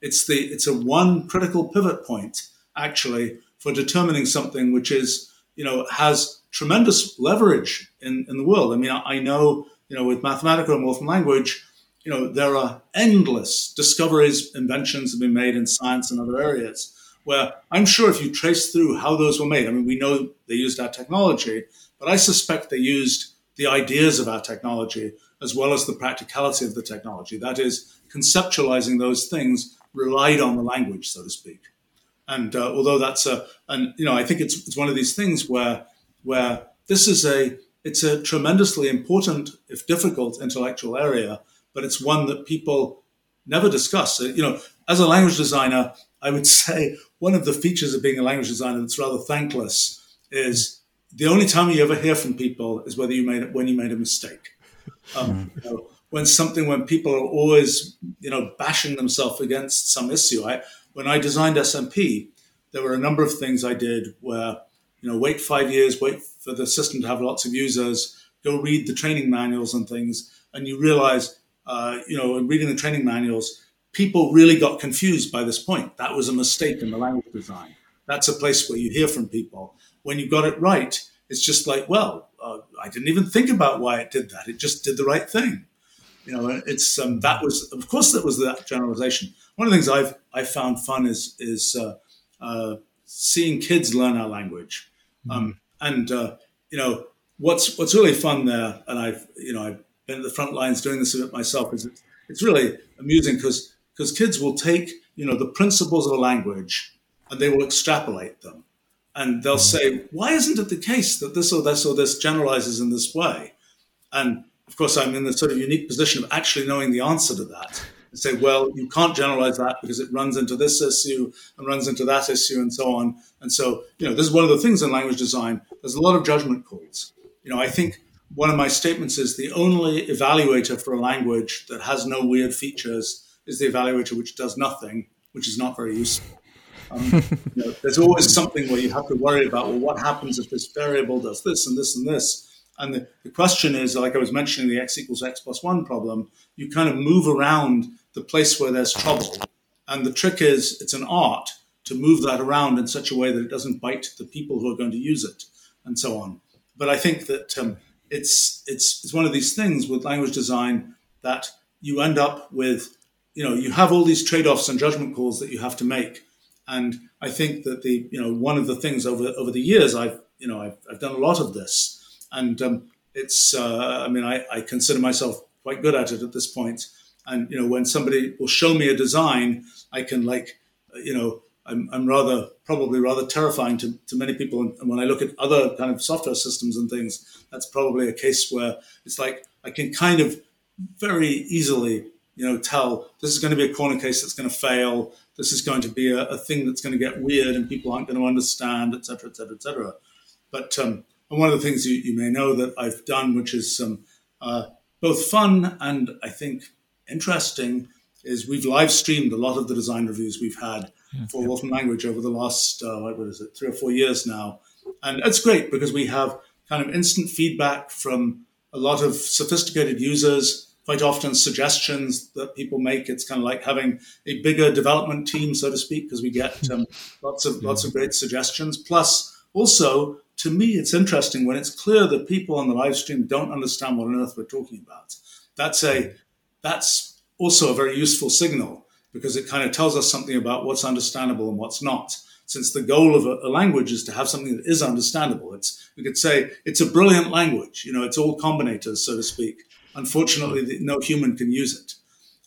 It's the it's a one critical pivot point actually for determining something which is you know has tremendous leverage in, in the world. I mean, I, I know you know with Mathematica and Wolfram language, you know there are endless discoveries, inventions have been made in science and other areas. Where I'm sure if you trace through how those were made, I mean, we know they used our technology, but I suspect they used the ideas of our technology as well as the practicality of the technology. That is, conceptualizing those things relied on the language, so to speak. And uh, although that's a, and you know, I think it's it's one of these things where where this is a it's a tremendously important, if difficult, intellectual area, but it's one that people never discuss. You know, as a language designer, I would say one of the features of being a language designer that's rather thankless is the only time you ever hear from people is whether you made when you made a mistake. Um, you know, when something when people are always you know bashing themselves against some issue. I when I designed SMP, there were a number of things I did where you know wait five years, wait for the system to have lots of users, go read the training manuals and things, and you realize uh, you know in reading the training manuals, people really got confused by this point. That was a mistake in the language design. That's a place where you hear from people. When you got it right, it's just like, well, uh, I didn't even think about why it did that. It just did the right thing. You know, it's um, that was of course that was that generalization. One of the things I've I found fun is is uh, uh, seeing kids learn our language, mm-hmm. um, and uh, you know what's what's really fun there. And I've you know I've been at the front lines doing this a bit myself. Is it's, it's really amusing because because kids will take you know the principles of a language and they will extrapolate them, and they'll mm-hmm. say, why isn't it the case that this or this or this generalizes in this way? And of course, I'm in the sort of unique position of actually knowing the answer to that. And say, well, you can't generalize that because it runs into this issue and runs into that issue and so on. And so, you know, this is one of the things in language design. There's a lot of judgment calls. You know, I think one of my statements is the only evaluator for a language that has no weird features is the evaluator which does nothing, which is not very useful. Um, you know, there's always something where you have to worry about, well, what happens if this variable does this and this and this? And the, the question is, like I was mentioning, the x equals x plus one problem, you kind of move around the place where there's trouble. And the trick is, it's an art to move that around in such a way that it doesn't bite the people who are going to use it, and so on. But I think that um, it's it's it's one of these things with language design that you end up with, you know, you have all these trade-offs and judgment calls that you have to make. And I think that the you know one of the things over over the years I've you know I've, I've done a lot of this, and um, it's uh, I mean I, I consider myself quite good at it at this point. And you know when somebody will show me a design, I can like you know I'm, I'm rather probably rather terrifying to, to many people. And when I look at other kind of software systems and things, that's probably a case where it's like I can kind of very easily, you know, tell this is going to be a corner case that's going to fail. This is going to be a, a thing that's going to get weird and people aren't going to understand, et cetera, et cetera, et cetera. But um, one of the things you, you, may know that I've done, which is um, uh, both fun and I think interesting, is we've live streamed a lot of the design reviews we've had yeah, for yeah. Wolfram Language over the last, uh, what is it, three or four years now. And it's great because we have kind of instant feedback from a lot of sophisticated users, quite often suggestions that people make. It's kind of like having a bigger development team, so to speak, because we get um, lots of yeah. lots of great suggestions. Plus, also to me, it's interesting when it's clear that people on the live stream don't understand what on earth we're talking about. That's a that's also a very useful signal because it kind of tells us something about what's understandable and what's not. Since the goal of a, a, language is to have something that is understandable, it's we could say it's a brilliant language. You know, it's all combinators, so to speak. Unfortunately, no human can use it.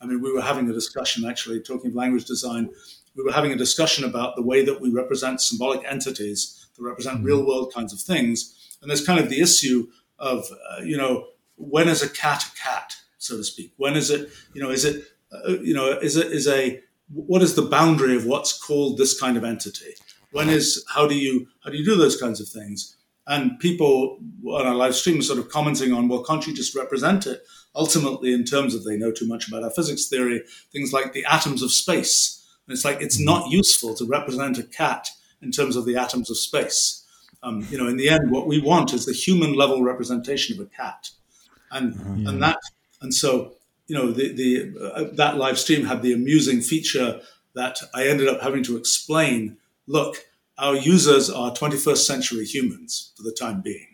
I mean, we were having a discussion actually talking of language design. We were having a discussion about the way that we represent symbolic entities that represent mm-hmm. real world kinds of things. And there's kind of the issue of, uh, you know, when is a cat a cat, so to speak? When is it, you know, is it uh, you know, is a, is a what is the boundary of what's called this kind of entity? When is how do you how do you do those kinds of things? And people on our live stream are sort of commenting on, well, can't you just represent it ultimately in terms of they know too much about our physics theory, things like the atoms of space. And it's like it's not useful to represent a cat in terms of the atoms of space. Um, you know, in the end, what we want is the human level representation of a cat, and mm-hmm. and that and so you know, the, the uh, that live stream had the amusing feature that I ended up having to explain. Look, our users are 21st century humans for the time being.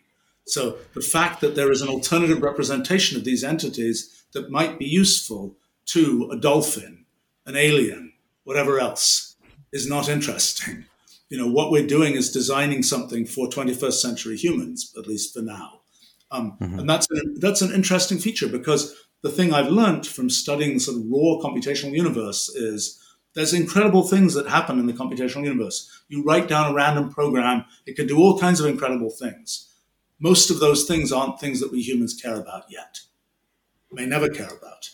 So the fact that there is an alternative representation of these entities that might be useful to a dolphin, an alien, whatever else, is not interesting. You know, what we're doing is designing something for 21st century humans, at least for now. Um, mm-hmm. And that's an, that's an interesting feature because the thing I've learned from studying the sort of raw computational universe is there's incredible things that happen in the computational universe. You write down a random program, it can do all kinds of incredible things. Most of those things aren't things that we humans care about yet, may never care about.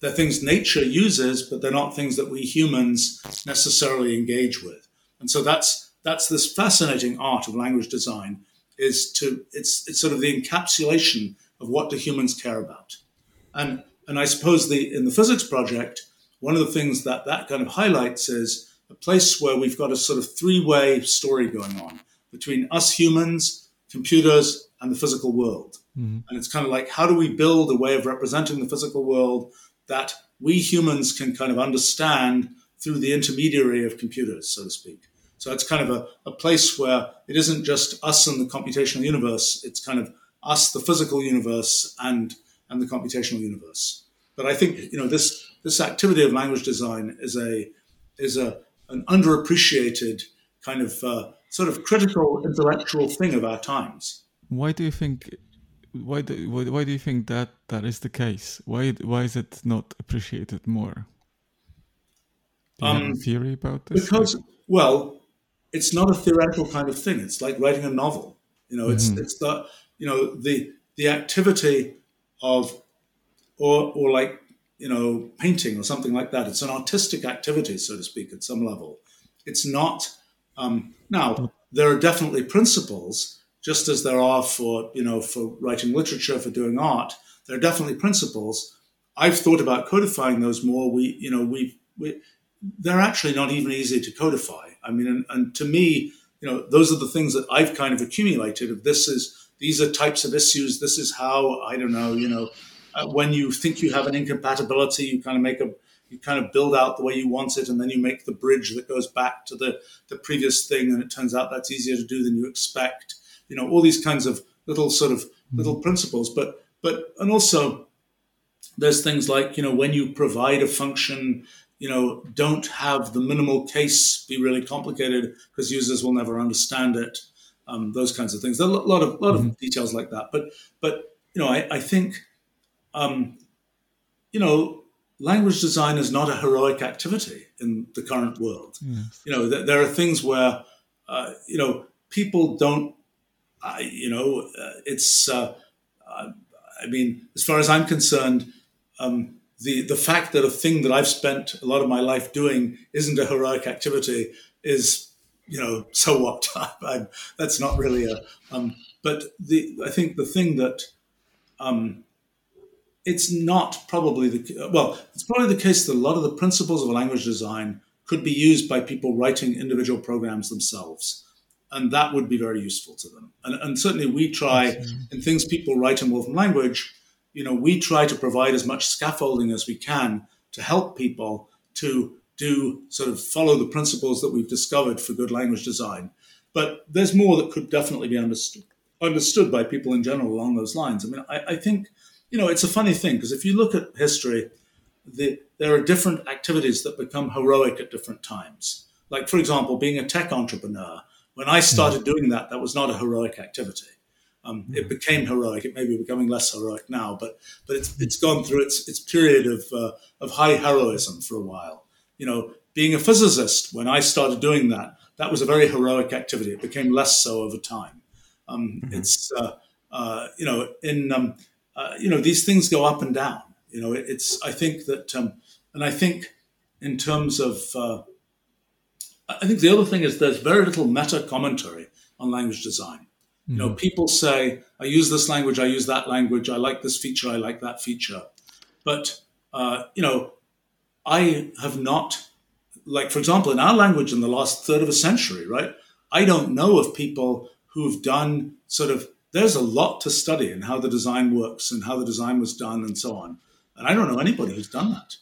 They're things nature uses, but they're not things that we humans necessarily engage with. And so that's that's this fascinating art of language design is to it's it's sort of the encapsulation of what do humans care about. And and I suppose the in the physics project, one of the things that that kind of highlights is a place where we've got a sort of three-way story going on between us humans, computers, and the physical world. Mm-hmm. And it's kind of like how do we build a way of representing the physical world that we humans can kind of understand through the intermediary of computers, so to speak. So it's kind of a, a place where it isn't just us and the computational universe, it's kind of us, the physical universe, and and the computational universe. But I think you know this this activity of language design is a is a an underappreciated kind of uh, sort of critical intellectual thing of our times. Why do you think? Why do why, why do you think that that is the case? Why why is it not appreciated more? Do you um, have a um, theory about this? Because well, it's not a theoretical kind of thing. It's like writing a novel. You know, it's mm-hmm. it's the you know the the activity of, or, or like, you know, painting or something like that. It's an artistic activity, so to speak, at some level. It's not, um, now, there are definitely principles, just as there are for you know for writing literature, for doing art. There are definitely principles. I've thought about codifying those more. We you know we we they're actually not even easy to codify. I mean, and, and to me, you know, those are the things that I've kind of accumulated. If this is these are types of issues, this is how I don't know, you know, uh, when you think you have an incompatibility, you kind of make a you kind of build out the way you want it, and then you make the bridge that goes back to the the previous thing, and it turns out that's easier to do than you expect. You know, all these kinds of little sort of little mm-hmm. principles, but but and also there's things like you know when you provide a function you know, don't have the minimal case be really complicated because users will never understand it. Um, those kinds of things. There are a lot of lot mm-hmm. of details like that. But but you know, I, I think um, you know, language design is not a heroic activity in the current world. Yes. You know, th- there are things where uh, you know people don't. Uh, you know, uh, it's. Uh, uh, I mean, as far as I'm concerned. Um, the the fact that a thing that I've spent a lot of my life doing isn't a heroic activity is you know so what? I, that's not really a um, but the I think the thing that um, it's not probably the well it's probably the case that a lot of the principles of language design could be used by people writing individual programs themselves and that would be very useful to them. And, and certainly we try in things people write in Wolfram language you know, we try to provide as much scaffolding as we can to help people to do sort of follow the principles that we've discovered for good language design. But there's more that could definitely be understood understood by people in general along those lines. I mean, I, I think, you know, it's a funny thing because if you look at history, the, there are different activities that become heroic at different times. Like, for example, being a tech entrepreneur. When I started hmm. doing that, that was not a heroic activity. Um, it hmm. became heroic. It may be becoming less heroic now, but but it's it's gone through its its period of uh, of high heroism for a while. You know, being a physicist when I started doing that, that was a very heroic activity. It became less so over time. Um, mm-hmm. It's uh, uh, you know in um, uh, you know these things go up and down. You know, it, it's I think that um, and I think in terms of uh, I think the other thing is there's very little meta commentary on language design. You know, mm-hmm. people say, I use this language, I use that language, I like this feature, I like that feature. But, uh, you know, I have not, like, for example, in our language in the last third of a century, right? I don't know of people who've done sort of, there's a lot to study in how the design works and how the design was done and so on. And I don't know anybody who's done that.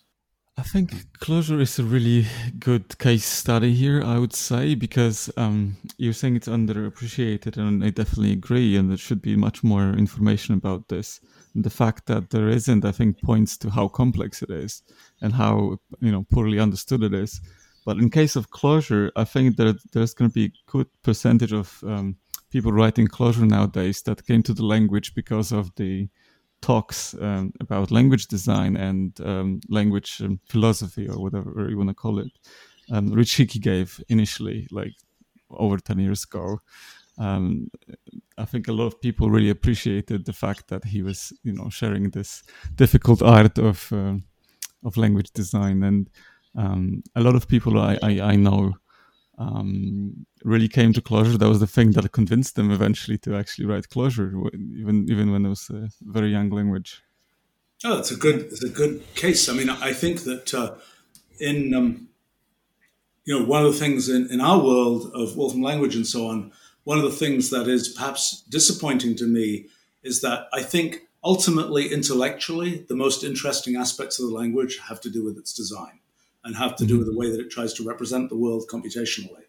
I think Clojure is a really good case study here, I would say, because um, you're saying it's underappreciated, and I definitely agree, and there should be much more information about this. And the fact that there isn't, I think, points to how complex it is and how you know poorly understood it is. But in case of Clojure, I think that there's going to be a good percentage of um, people writing Clojure nowadays that came to the language because of the talks um, about language design and um, language um, philosophy or whatever you want to call it, um, Rich Hickey gave initially, like over 10 years ago. Um, I think a lot of people really appreciated the fact that he was, you know, sharing this difficult art of uh, of language design, and um, a lot of people I, I, I know um, really came to Clojure. That was the thing that convinced them eventually to actually write Clojure, even even when it was a very young language. Oh, it's a good it's a good case. I mean, I think that uh, in um, you know one of the things in, in our world of Wolfram language and so on, one of the things that is perhaps disappointing to me is that I think ultimately intellectually the most interesting aspects of the language have to do with its design and have to do with the way that it tries to represent the world computationally.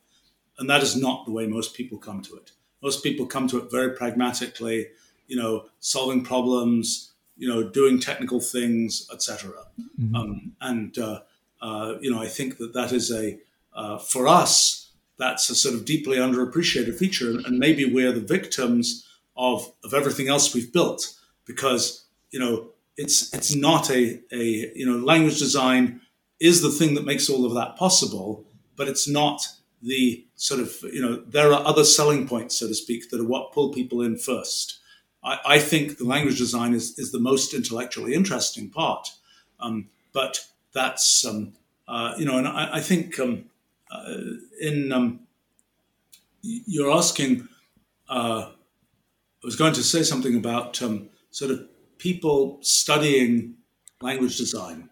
And that is not the way most people come to it. Most people come to it very pragmatically, you know, solving problems, you know, doing technical things, etc. Mm-hmm. Um, and uh, uh, you know, I think that that is a uh, for us that's a sort of deeply underappreciated feature, and maybe we're the victims of of everything else we've built because you know it's it's not a a you know language design is the thing that makes all of that possible, but it's not the sort of, you know, there are other selling points, so to speak, that are what pull people in first. I, I think the language design is, is the most intellectually interesting part. Um, but that's, um, uh, you know, and I, I think um, uh, in, um, you're asking, uh, I was going to say something about um, sort of people studying language design.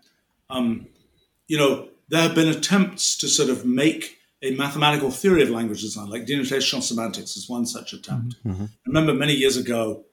Um, you know, there have been attempts to sort of make a mathematical theory of language design, like denotational semantics is one such attempt. Mm-hmm. I remember many years ago,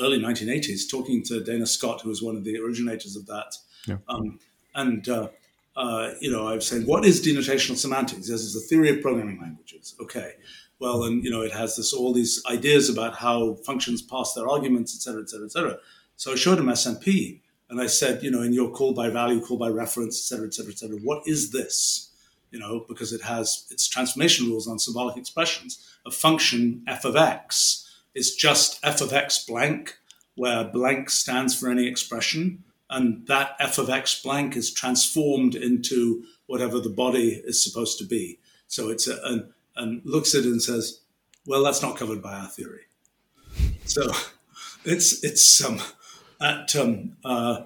early 1980s, talking to Dana Scott, who was one of the originators of that. Yeah. Um, and, uh, uh, you know, I was saying, what is denotational semantics? This is a theory of programming languages. Okay. Well, and, you know, it has this all these ideas about how functions pass their arguments, et cetera, et cetera, et cetera. So I showed him SMP and I said, you know, in your call by value, call by reference, et cetera, et cetera, et cetera, what is this? You know, because it has its transformation rules on symbolic expressions. A function f of x is just f of x blank, where blank stands for any expression, and that f of x blank is transformed into whatever the body is supposed to be. So it's a, and, and looks at it and says, well, that's not covered by our theory. So it's it's um, at um, uh,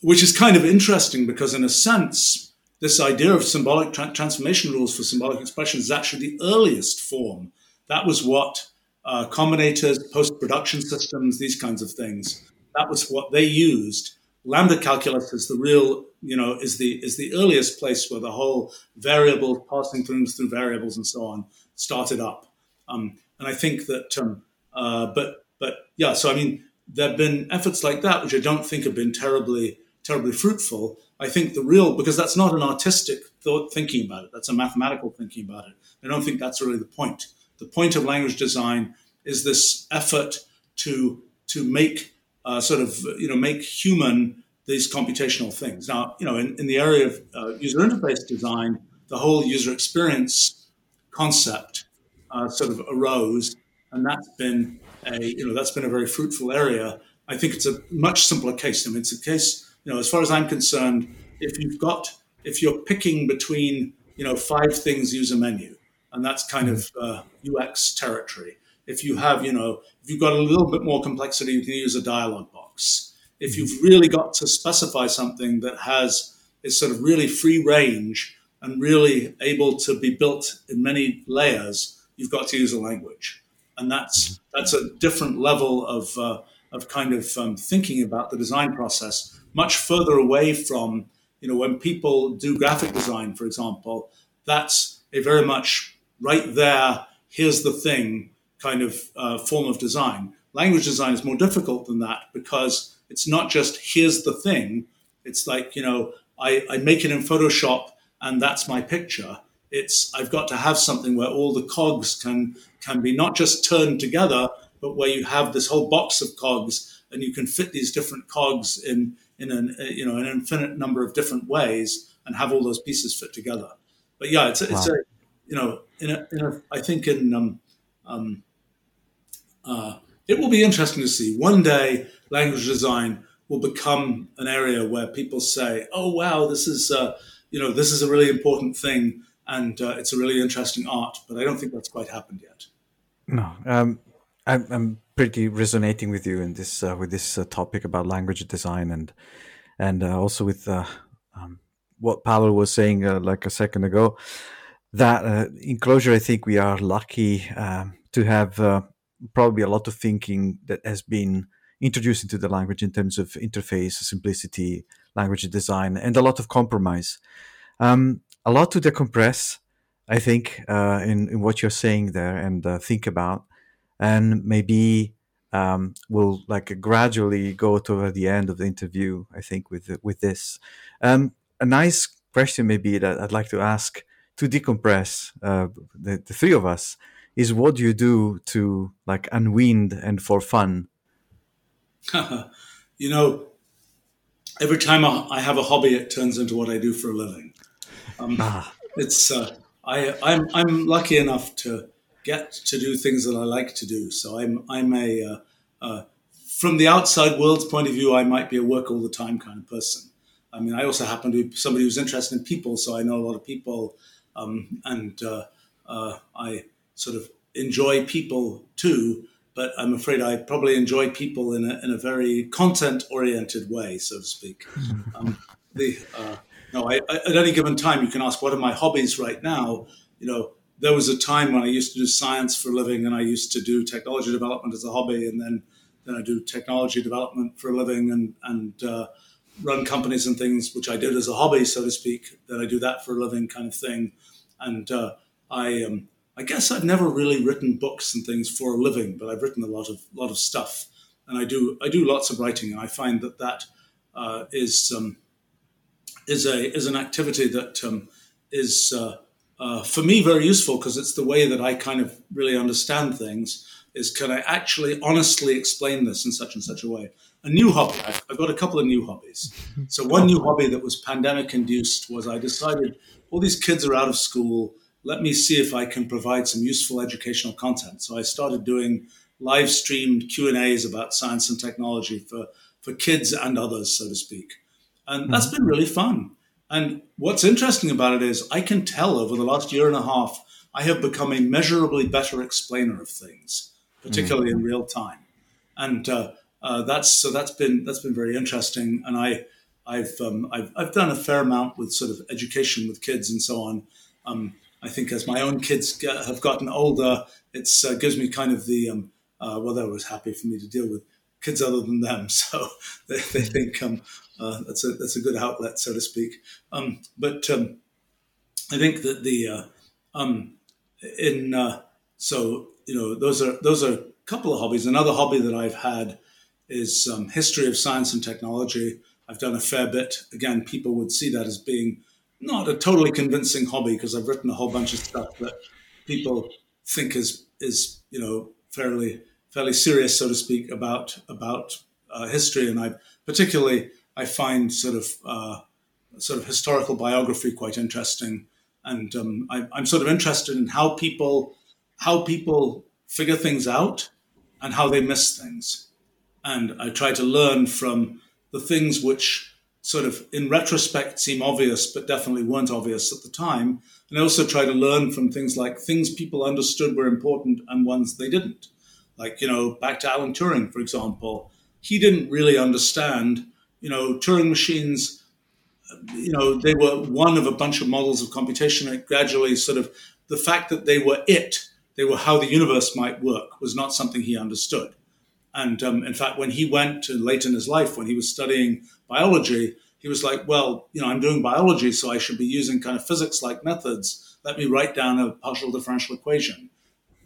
which is kind of interesting because, in a sense, this idea of symbolic tra- transformation rules for symbolic expression is actually the earliest form. That was what uh, combinators, post-production systems, these kinds of things. That was what they used. Lambda calculus is the real, you know, is the is the earliest place where the whole variable passing things through variables and so on started up. Um, and I think that, um, uh, but but yeah, so I mean, there have been efforts like that, which I don't think have been terribly, terribly fruitful. I think the real, because that's not an artistic thought thinking about it, that's a mathematical thinking about it. I don't think that's really the point. The point of language design is this effort to to make uh, sort of you know make human these computational things. Now, you know, in, in the area of uh, user interface design, the whole user experience concept uh, sort of arose, and that's been a you know that's been a very fruitful area. I think it's a much simpler case. I mean, it's a case you know as far as I'm concerned, if you've got if you're picking between you know five things, use a menu, and that's kind of uh, UX territory. If you have you know if you've got a little bit more complexity, you can use a dialog box. If you've really got to specify something that has is sort of really free range and really able to be built in many layers, you've got to use a language and that's that's a different level of uh, of kind of um, thinking about the design process, much further away from you know when people do graphic design, for example. That's a very much right there. Here's the thing kind of uh, form of design. Language design is more difficult than that because it's not just here's the thing. It's like you know I, I make it in Photoshop and that's my picture it's I've got to have something where all the cogs can can be not just turned together, but where you have this whole box of cogs and you can fit these different cogs in in an you know an infinite number of different ways and have all those pieces fit together. But yeah, it's a, wow. it's a you know in a, in a I think in um, um, uh, it will be interesting to see one day language design will become an area where people say, "Oh wow, this is uh, you know this is a really important thing." And uh, it's a really interesting art. But I don't think that's quite happened yet. No, um, I'm, I'm, pretty resonating with you in this uh, with this uh, topic about language design and and uh, also with uh, um, what Paolo was saying uh, like a second ago. That in Clojure, I think we are lucky um, to have probably a lot of thinking that has been introduced into the language in terms of interface, simplicity, language design, and a lot of compromise. Um, a lot to decompress, I think, uh, in, in what you're saying there and uh, think about. And maybe um, we'll like gradually go toward the end of the interview, I think, with, with this. Um, a nice question, maybe, that I'd like to ask to decompress uh, the, the three of us is what do you do to like unwind and for fun? you know, every time I have a hobby, it turns into what I do for a living. Um, ah. It's uh, I I'm I'm lucky enough to get to do things that I like to do. So I'm I'm a uh, uh, from the outside world's point of view, I might be a work all the time kind of person. I mean, I also happen to be somebody who's interested in people, so I know a lot of people, um, and uh, uh, I sort of enjoy people too. But I'm afraid I probably enjoy people in a, in a very content oriented way, so to speak. Um, the uh, no, I, I, at any given time, you can ask, what are my hobbies right now? You know, there was a time when I used to do science for a living, and I used to do technology development as a hobby, and then then I do technology development for a living, and and uh, run companies and things, which I did as a hobby, so to speak. Then I do that for a living, kind of thing, and uh, I um, I guess I've never really written books and things for a living, but I've written a lot of lot of stuff, and I do I do lots of writing, and I find that that uh, is um, is a is an activity that um, is uh, uh, for me very useful because it's the way that I kind of really understand things. Is can I actually honestly explain this in such and such a way? A new hobby. I've, I've got a couple of new hobbies. So one new hobby that was pandemic induced was I decided all these kids are out of school let me see if I can provide some useful educational content. So I started doing live streamed Q and A's about science and technology for for kids and others, so to speak, and that's been really fun. And what's interesting about it is I can tell over the last year and a half I have become a measurably better explainer of things, particularly mm-hmm. in real time, and uh, uh, that's so that's been that's been very interesting. And I I've, um, I've I've done a fair amount with sort of education with kids and so on. Um, I think as my own kids get, have gotten older, it uh, gives me kind of the um, uh, well, they was happy for me to deal with kids other than them, so they, they think um, uh, that's a that's a good outlet, so to speak. Um, but um, I think that the uh, um, in uh, so you know those are those are a couple of hobbies. Another hobby that I've had is um, history of science and technology. I've done a fair bit. Again, people would see that as being not a totally convincing hobby because I've written a whole bunch of stuff that people think is is you know fairly fairly serious, so to speak, about about uh, history, and I particularly I find sort of uh, sort of historical biography quite interesting, and um, I, I'm sort of interested in how people how people figure things out and how they miss things, and I try to learn from the things which sort of in retrospect seem obvious, but definitely weren't obvious at the time. And I also try to learn from things like things people understood were important and ones they didn't. Like, you know, back to Alan Turing, for example, he didn't really understand, you know, Turing machines, you know, they were one of a bunch of models of computation. And gradually, sort of, the fact that they were it, they were how the universe might work, was not something he understood. And um, in fact, when he went to late in his life, when he was studying biology, he was like, well, you know, I'm doing biology, so I should be using kind of physics like methods. Let me write down a partial differential equation,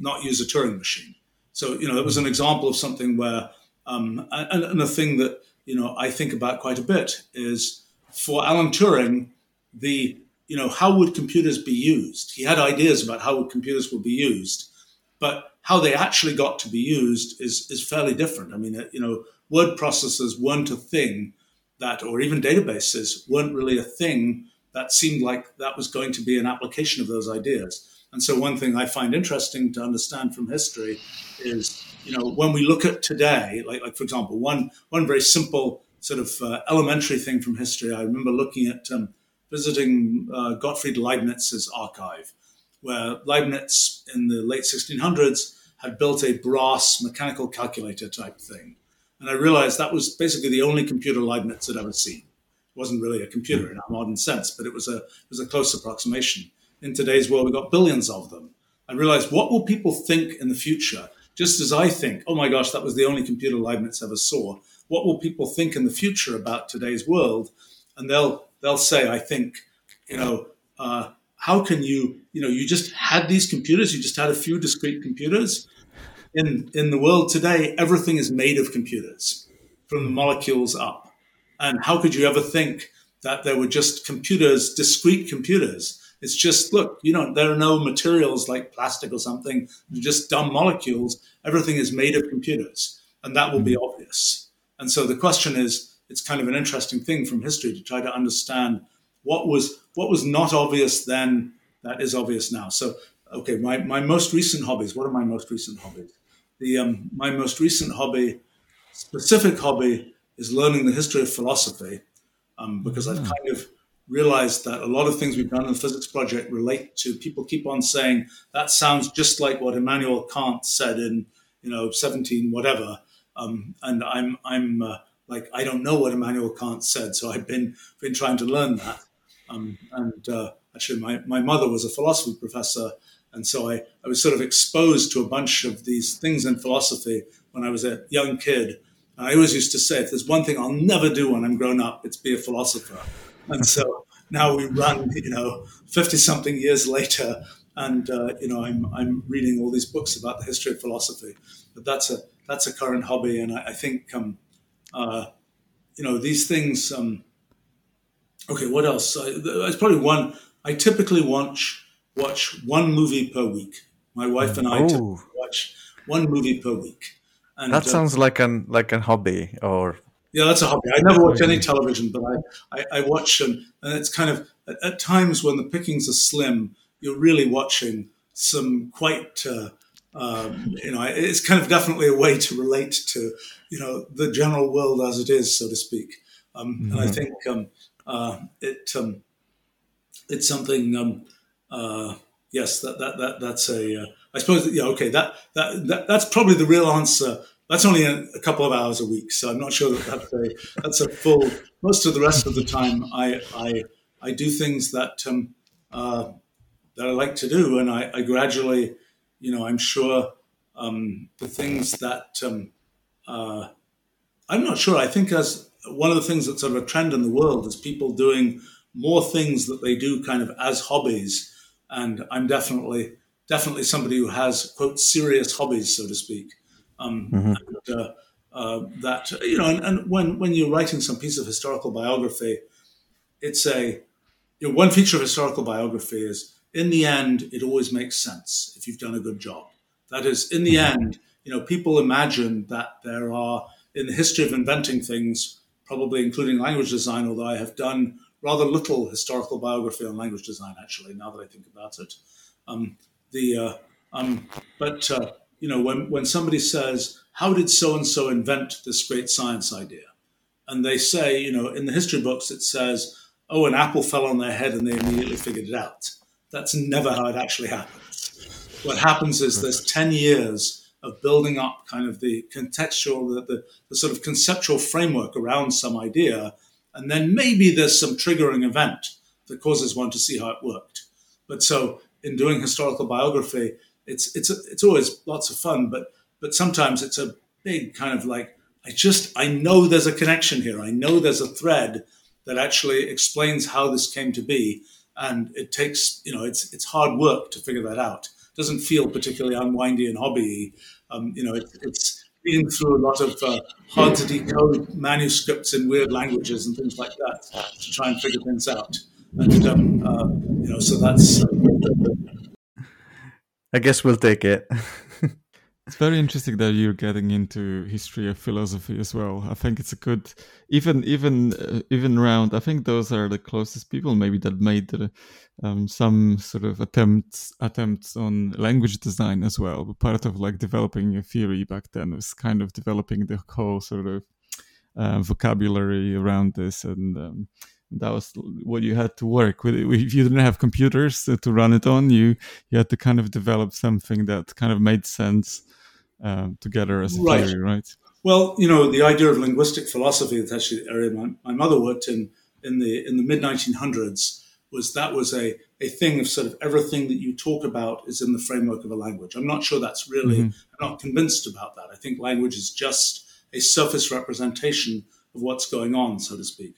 not use a Turing machine. So, you know, it was an example of something where, um, and, and a thing that, you know, I think about quite a bit is for Alan Turing, the, you know, how would computers be used? He had ideas about how computers would be used, but how they actually got to be used is, is fairly different. I mean, uh, you know, word processors weren't a thing that, or even databases weren't really a thing that seemed like that was going to be an application of those ideas. And so, one thing I find interesting to understand from history is, you know, when we look at today, like, like for example, one one very simple sort of uh, elementary thing from history. I remember looking at um, visiting uh, Gottfried Leibniz's archive, where Leibniz in the late 1600s had built a brass mechanical calculator type thing. And I realized that was basically the only computer Leibniz had ever seen. It wasn't really a computer in our modern sense, but it was a, it was a close approximation. In today's world, we've got billions of them. I realized what will people think in the future? Just as I think, oh my gosh, that was the only computer Leibniz ever saw. What will people think in the future about today's world? And they'll they'll say, I think, you know, uh, how can you, you know, you just had these computers, you just had a few discrete computers, in, in the world today, everything is made of computers from the molecules up. And how could you ever think that there were just computers, discrete computers? It's just, look, you know, there are no materials like plastic or something, just dumb molecules. Everything is made of computers, and that will be mm-hmm. obvious. And so the question is, it's kind of an interesting thing from history to try to understand what was what was not obvious then that is obvious now. So, okay, my, my most recent hobbies. What are my most recent hobbies? the um, my most recent hobby, specific hobby, is learning the history of philosophy, um, because I've hmm. kind of realized that a lot of things we've done in the physics project relate to people keep on saying that sounds just like what Immanuel Kant said in you know 17 whatever, um, and I'm I'm uh, like I don't know what Immanuel Kant said, so I've been been trying to learn that, um, and uh, actually my my mother was a philosophy professor And so I, I was sort of exposed to a bunch of these things in philosophy when I was a young kid. And I always used to say, if there's one thing I'll never do when I'm grown up, it's be a philosopher. And so now we run, you know, 50 something years later, and, uh, you know, I'm, I'm reading all these books about the history of philosophy. But that's a, that's a current hobby. And I, I think, um, uh, you know, these things, um, okay, what else? It's probably one, I typically watch, watch one movie per week. My wife and I watch one movie per week. And, that uh, sounds uh, like an like a hobby or yeah, that's a hobby. I never watch any television, but I, I, I watch and, and it's kind of at, at, times when the pickings are slim, you're really watching some quite uh, um, you know it's kind of definitely a way to relate to you know the general world as it is, so to speak. Um, mm-hmm. And I mm-hmm. think um, uh, it um, it's something. Um, uh, yes, that, that that that's a. Uh, I suppose yeah. Okay, that, that that that's probably the real answer that's only a, a, couple of hours a week, so I'm not sure that that's a, that's a full. Most of the rest of the time, I I, I do things that um, uh, that I like to do, and I, I gradually, you know, I'm sure um, the things that um, uh, I'm not sure. I think as one of the things that's sort of a trend in the world is people doing more things that they do kind of as hobbies, and I'm definitely definitely somebody who has quote serious hobbies, so to speak. Um, mm-hmm. and, uh, uh, that you know, and, and, when when you're writing some piece of historical biography, it's a you know, one feature of historical biography is in the end it always makes sense if you've done a good job. That is, in the mm-hmm. end, you know, people imagine that there are in the history of inventing things, probably including language design, although I have done rather little historical biography on language design actually. Now that I think about it, um, the uh, um, but uh, you know, when, when somebody says, How did so and so invent this great science idea? And they say, you know, in the history books, it says, Oh, an apple fell on their head and they immediately figured it out. That's never how it actually happens. What happens is there's 10 years of building up kind of the contextual, the, the, the sort of conceptual framework around some idea. And then maybe there's some triggering event that causes one to see how it worked. But so in doing historical biography, it's it's it's always lots of fun, but but sometimes it's a big kind of like I just I know there's a connection here. I know there's a thread that actually explains how this came to be, and it takes you know it's it's hard work to figure that out. It doesn't feel particularly unwindy and hobby. Um, you know, it, it's been through a lot of uh, hard to decode manuscripts in weird languages and things like that to try and figure things out. And um, uh, you know, so that's uh, I guess we'll take it. it's very interesting that you're getting into history of philosophy as well. I think it's a good, even even uh, even round. I think those are the closest people maybe that made the, um, some sort of attempts attempts on language design as well. But part of like developing a theory back then was kind of developing the whole sort of uh, vocabulary around this and. Um, that was what you had to work with. If you didn't have computers to run it on, you you had to kind of develop something that kind of made sense um, together as a right. theory, right? Well, you know, the idea of linguistic philosophy, that's actually the area my, my mother worked in in the in the mid 1900s, was that was a, a thing of sort of everything that you talk about is in the framework of a language. I'm not sure that's really, mm-hmm. I'm not convinced about that. I think language is just a surface representation of what's going on, so to speak.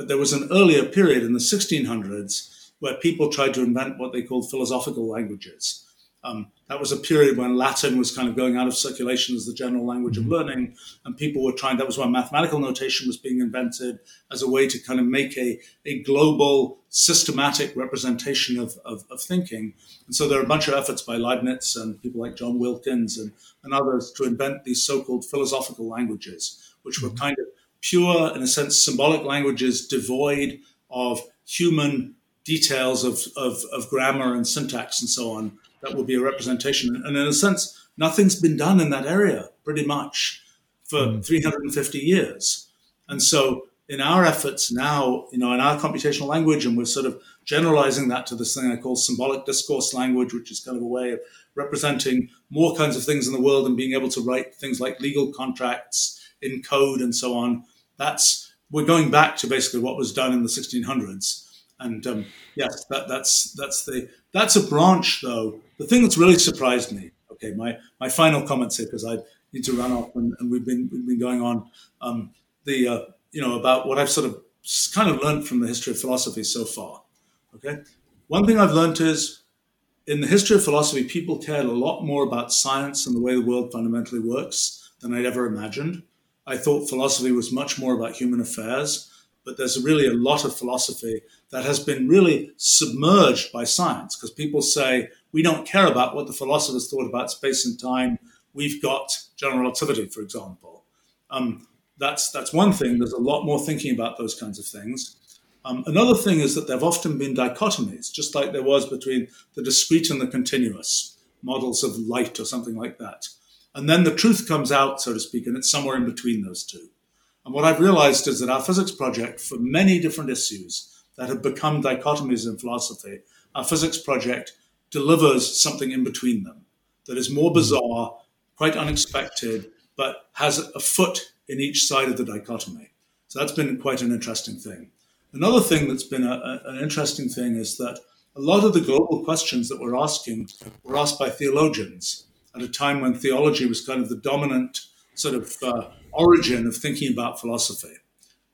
But there was an earlier period in the 1600s where people tried to invent what they called philosophical languages. Um, that was a period when Latin was kind of going out of circulation as the general language of mm-hmm. learning, and people were trying. That was when mathematical notation was being invented as a way to kind of make a, a global, systematic representation of, of, of thinking. And so there are a bunch of efforts by Leibniz and people like John Wilkins and, and others to invent these so-called philosophical languages, which were mm-hmm. kind of pure, in a sense, symbolic languages devoid of human details of, of, of grammar and syntax and so on. That will be a representation. And in a sense, nothing's been done in that area pretty much for mm. 350 years. And so in our efforts now, you know, in our computational language, and we're sort of generalizing that to this thing I call symbolic discourse language, which is kind of a way of representing more kinds of things in the world and being able to write things like legal contracts in code and so on. That's we're going back to basically what was done in the 1600s, And um, yes, that, that's that's the that's a branch though. The thing that's really surprised me. Okay, my my final comments here because I need to run off and, and we've been we've been going on. Um, the uh, you know about what I've sort of kind of learned from the history of philosophy so far. Okay, one thing I've learned is in the history of philosophy, people cared a lot more about science and the way the world fundamentally works than I'd ever imagined. I thought philosophy was much more about human affairs, but there's really a lot of philosophy that has been really submerged by science because people say we don't care about what the philosophers thought about space and time. We've got general relativity, for example. Um, that's that's one thing. There's a lot more thinking about those kinds of things. Um, another thing is that there have often been dichotomies, just like there was between the discrete and the continuous models of light or something like that. And then the truth comes out, so to speak, and it's somewhere in between those two. And what I've realized is that our physics project, for many different issues that have become dichotomies in philosophy, our physics project delivers something in between them that is more bizarre, quite unexpected, but has a foot in each side of the dichotomy. So that's been quite an interesting thing. Another thing that's been a, a, an interesting thing is that a lot of the global questions that we're asking were asked by theologians at a time when theology was kind of the dominant sort of uh, origin of thinking about philosophy.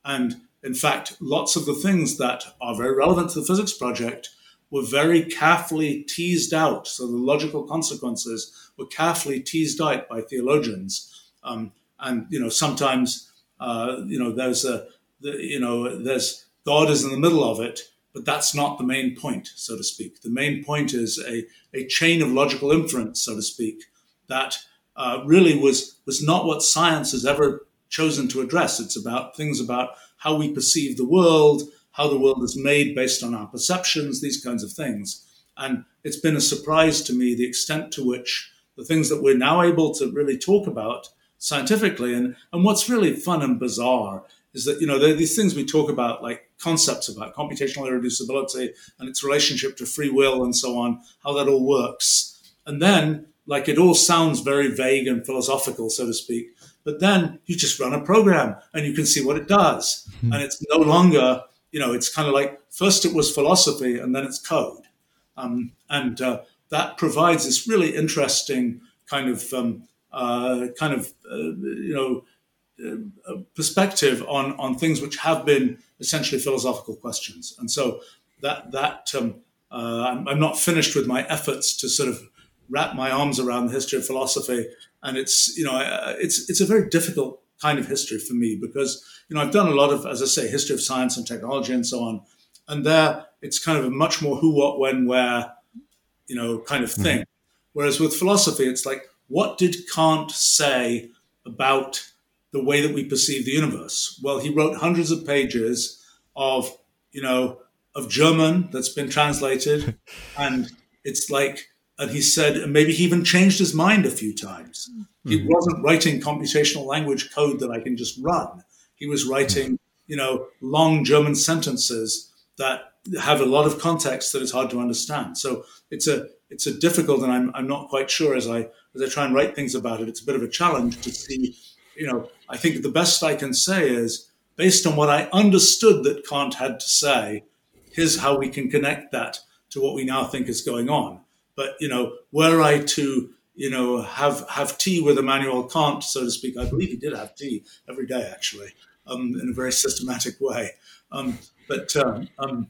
And in fact, lots of the things that are very relevant to the physics project were very carefully teased out. So the logical consequences were carefully teased out by theologians. Um, and you know, sometimes uh, you know there's a the, you know there's God is in the middle of it, but that's not the main point, so to speak. The main point is a, a chain of logical inference, so to speak, that uh, really was, was not what science has ever chosen to address. It's about things about how we perceive the world, how the world is made based on our perceptions, these kinds of things. And it's been a surprise to me the extent to which the things that we're now able to really talk about scientifically and, and what's really fun and bizarre is that you know these things we talk about like concepts about computational irreducibility and its relationship to free will and so on how that all works. And then like it all sounds very vague and philosophical so to speak but then you just run a program and you can see what it does. Mm-hmm. and it's no longer you know it's kind of like first it was philosophy and then it's code. Um, and uh, that provides this really interesting kind of um, uh, kind of uh, you know perspective on on things which have been essentially philosophical questions. And so that that um, uh, I'm, I'm, not finished with my efforts to sort of wrap my arms around the history of philosophy. And it's you know it's it's a very difficult kind of history for me because you know I've done a lot of as I say history of science and technology and so on. And there it's kind of a much more who, what, when, where, you know, kind of thing. Mm-hmm. Whereas with philosophy, it's like, what did Kant say about the way that we perceive the universe. Well, he wrote hundreds of pages of, you know, of German that's been translated. and it's like, and he said, and maybe he even changed his mind a few times. Mm-hmm. He wasn't writing computational language code that I can just run. He was writing, you know, long German sentences that have a lot of context that is hard to understand. So it's a it's a difficult, and I'm I'm not quite sure as I as I try and write things about it. It's a bit of a challenge to see you know, I think the best I can say is based on what I understood that Kant had to say, here's how we can connect that to what we now think is going on. But, you know, were I to, you know, have, have tea with Immanuel Kant, so to speak, I believe he did have tea every day, actually, um, in a very systematic way. Um, but, um, um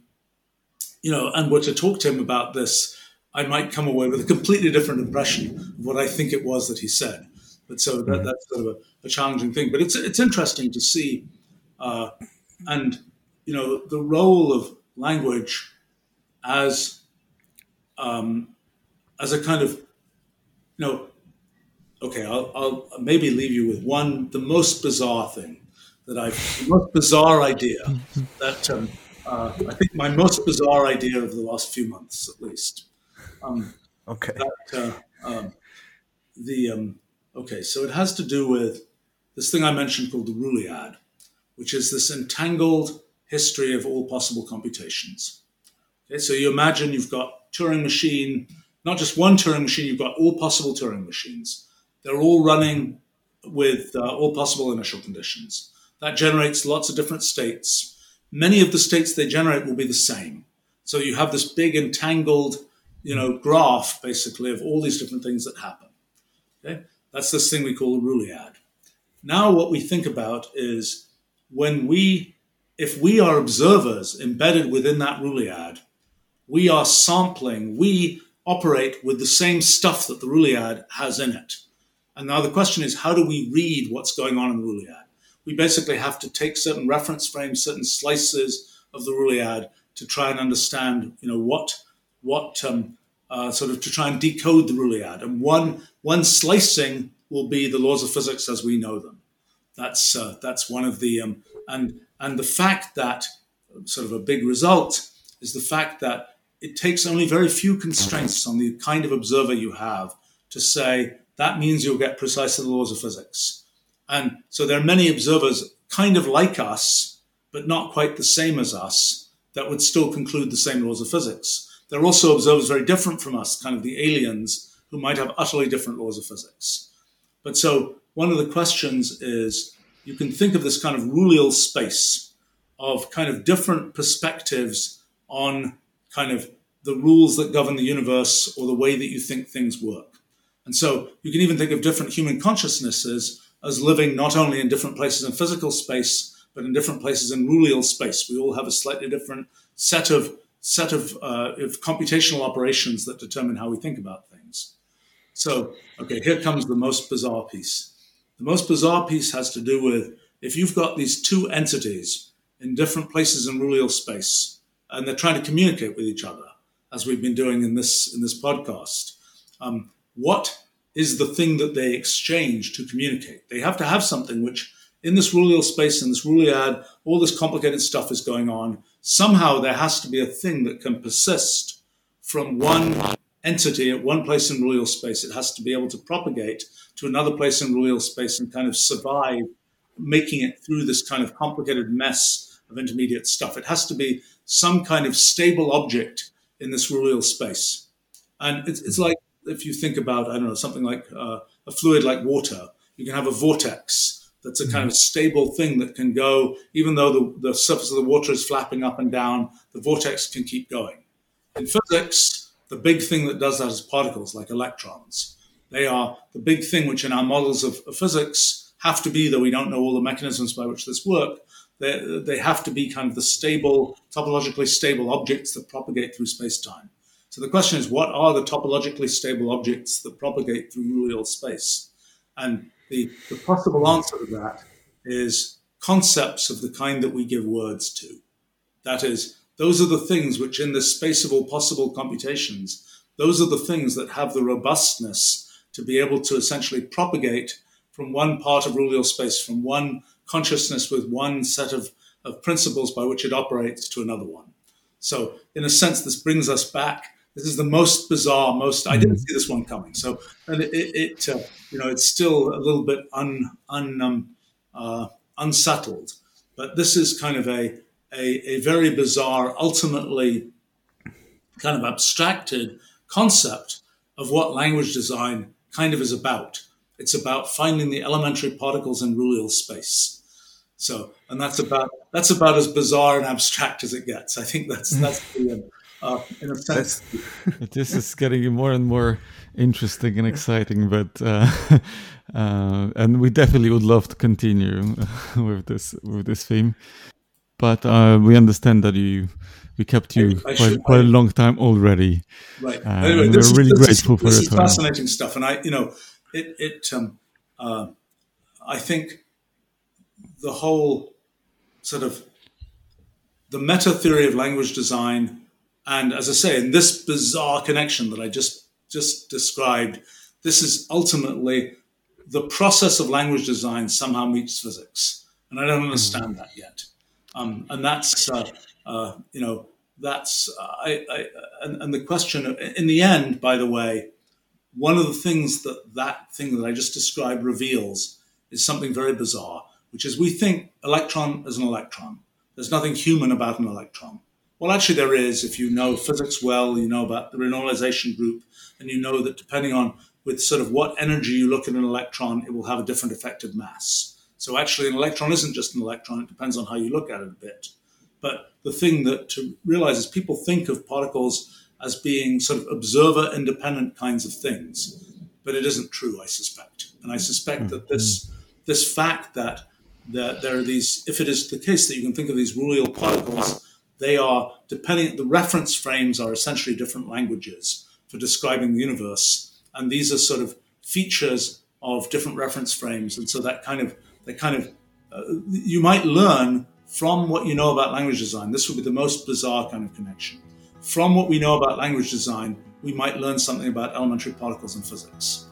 you know, and were to talk to him about this, I might come away with a completely different impression of what I think it was that he said. But so that, mm-hmm. that's sort of a, a, challenging thing. But it's it's interesting to see, uh, and you know, the role of language as um, as a kind of you know, okay, I'll, I'll maybe leave you with one the most bizarre thing that I've the most bizarre idea that um, uh, I think my most bizarre idea of the last few months at least. Um, okay. That, uh, um, the um, Okay, so it has to do with this thing I mentioned called the Ruliad, which is this entangled history of all possible computations. Okay, so you imagine you've got Turing machine, not just one Turing machine, you've got all possible Turing machines. They're all running with uh, all possible initial conditions. That generates lots of different states. many of the states they generate will be the same. So you have this big entangled, you know, graph basically of all these different things that happen. Okay, that's this thing we call a Ruliad. Now, what we think about is when we, if we are observers embedded within that Ruliad, we are sampling, we operate with the same stuff that the Ruliad has in it. And now the question is, how do we read what's going on in the Ruliad? We basically have to take certain reference frames, certain slices of the Ruliad to try and understand, you know, what what um, uh, sort of to try and decode the Ruliad. And one one slicing will be the laws of physics as we know them. That's uh, that's one of the um, and and the fact that sort of a big result is the fact that it takes only very few constraints on the kind of observer you have to say that means you'll get precisely the laws of physics. And so there are many observers kind of like us, but not quite the same as us, that would still conclude the same laws of physics. There are also observers very different from us, kind of the aliens, who might have utterly different laws of physics. But so one of the questions is you can think of this kind of rulial space of kind of different perspectives on kind of the rules that govern the universe or the way that you think things work. And so you can even think of different human consciousnesses as living not only in different places in physical space, but in different places in rulial space. We all have a slightly different set of set of, uh, of computational operations that determine how we think about things. So, okay, here comes the most bizarre piece. The most bizarre piece has to do with if you've got these two entities in different places in rulial space, and they're trying to communicate with each other, as we've been doing in this in this podcast. Um, what is the thing that they exchange to communicate? They have to have something which, in this rulial space, in this Ruliad, all this complicated stuff is going on. Somehow there has to be a thing that can persist from one entity at one place in rulial space. It has to be able to propagate to another place in rulial space and kind of survive making it through this kind of complicated mess of intermediate stuff. It has to be some kind of stable object in this rulial space. And it's, it's like if you think about, I don't know, something like uh, a fluid like water, you can have a vortex that's a mm-hmm. kind of stable thing that can go, even though the, the surface of the water is flapping up and down, the vortex can keep going. In physics, the big thing that does that is particles like electrons. They are the big thing which in our models of, of physics have to be, though we don't know all the mechanisms by which this work, they, they have to be kind of the stable, topologically stable objects that propagate through space time. So the question is, what are the topologically stable objects that propagate through real space? And the, the possible answer to that is concepts of the kind that we give words to. That is, those are the things which, in the space of all possible computations, those are the things that have the robustness to be able to essentially propagate from one part of rulial space, from one consciousness with one set of, of principles by which it operates to another one. So, in a sense, this brings us back. This is the most bizarre, most. I didn't mm-hmm. see this one coming. So, and it, it uh, you know, it's still a little bit un, un um, uh, unsettled. But this is kind of a, a, a very bizarre, ultimately kind of abstracted concept of what language design kind of is about. It's about finding the elementary particles in rulial space. So, and that's about that's about as bizarre and abstract as it gets. I think that's that's the, uh, in a sense. this is getting more and more interesting and exciting, but uh, uh, and we definitely would love to continue with this with this theme. But uh, we understand that you we kept you I, I quite, should, quite I, a long time already. Right. Uh, anyway, we're really is, grateful is, for this is time. Fascinating stuff, and I, you know, it it um, uh, I think the whole sort of the meta theory of language design, and as I say, in this bizarre connection that I just just described, this is ultimately the process of language design somehow meets physics, and I don't mm-hmm. understand that yet. Um, and that's uh, uh, you know that's uh, I, I and, and, the question in the end, by the way, one of the things that that thing that I just described reveals is something very bizarre, which is we think electron is an electron. There's nothing human about an electron. Well, actually, there is. If you know physics well, you know about the renormalization group, and you know that depending on with sort of what energy you look at an electron, it will have a different effective mass. So actually, an electron isn't just an electron. It depends on how you look at it a bit. But the thing that to realize is people think of particles as being sort of observer independent kinds of things, but it isn't true, I suspect. And I suspect hmm. that this this fact that that there are these, if it is the case that you can think of these rulial particles, they are depending. The reference frames are essentially different languages for describing the universe, and these are sort of features of different reference frames, and so that kind of that kind of uh, you might learn from what you know about language design. This would be the most bizarre kind of connection. From what we know about language design, we might learn something about elementary particles in physics.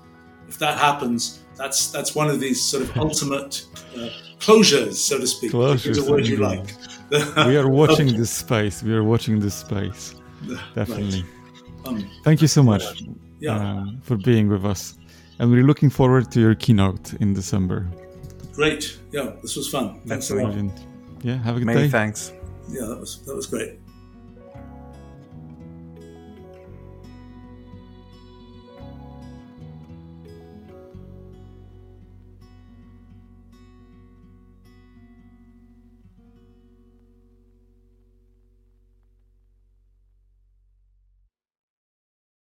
If that happens, that's that's one of these sort of ultimate uh, closures, so to speak. Closures, is a word you like. We are watching okay. this space. We are watching this space. Definitely. Right. Um, Thank you so much yeah. uh, for being with us. And we're looking forward to your keynote in December. Great. Yeah, this was fun. Thanks a lot. Yeah, have a good Many day. thanks. Yeah, that was that was great.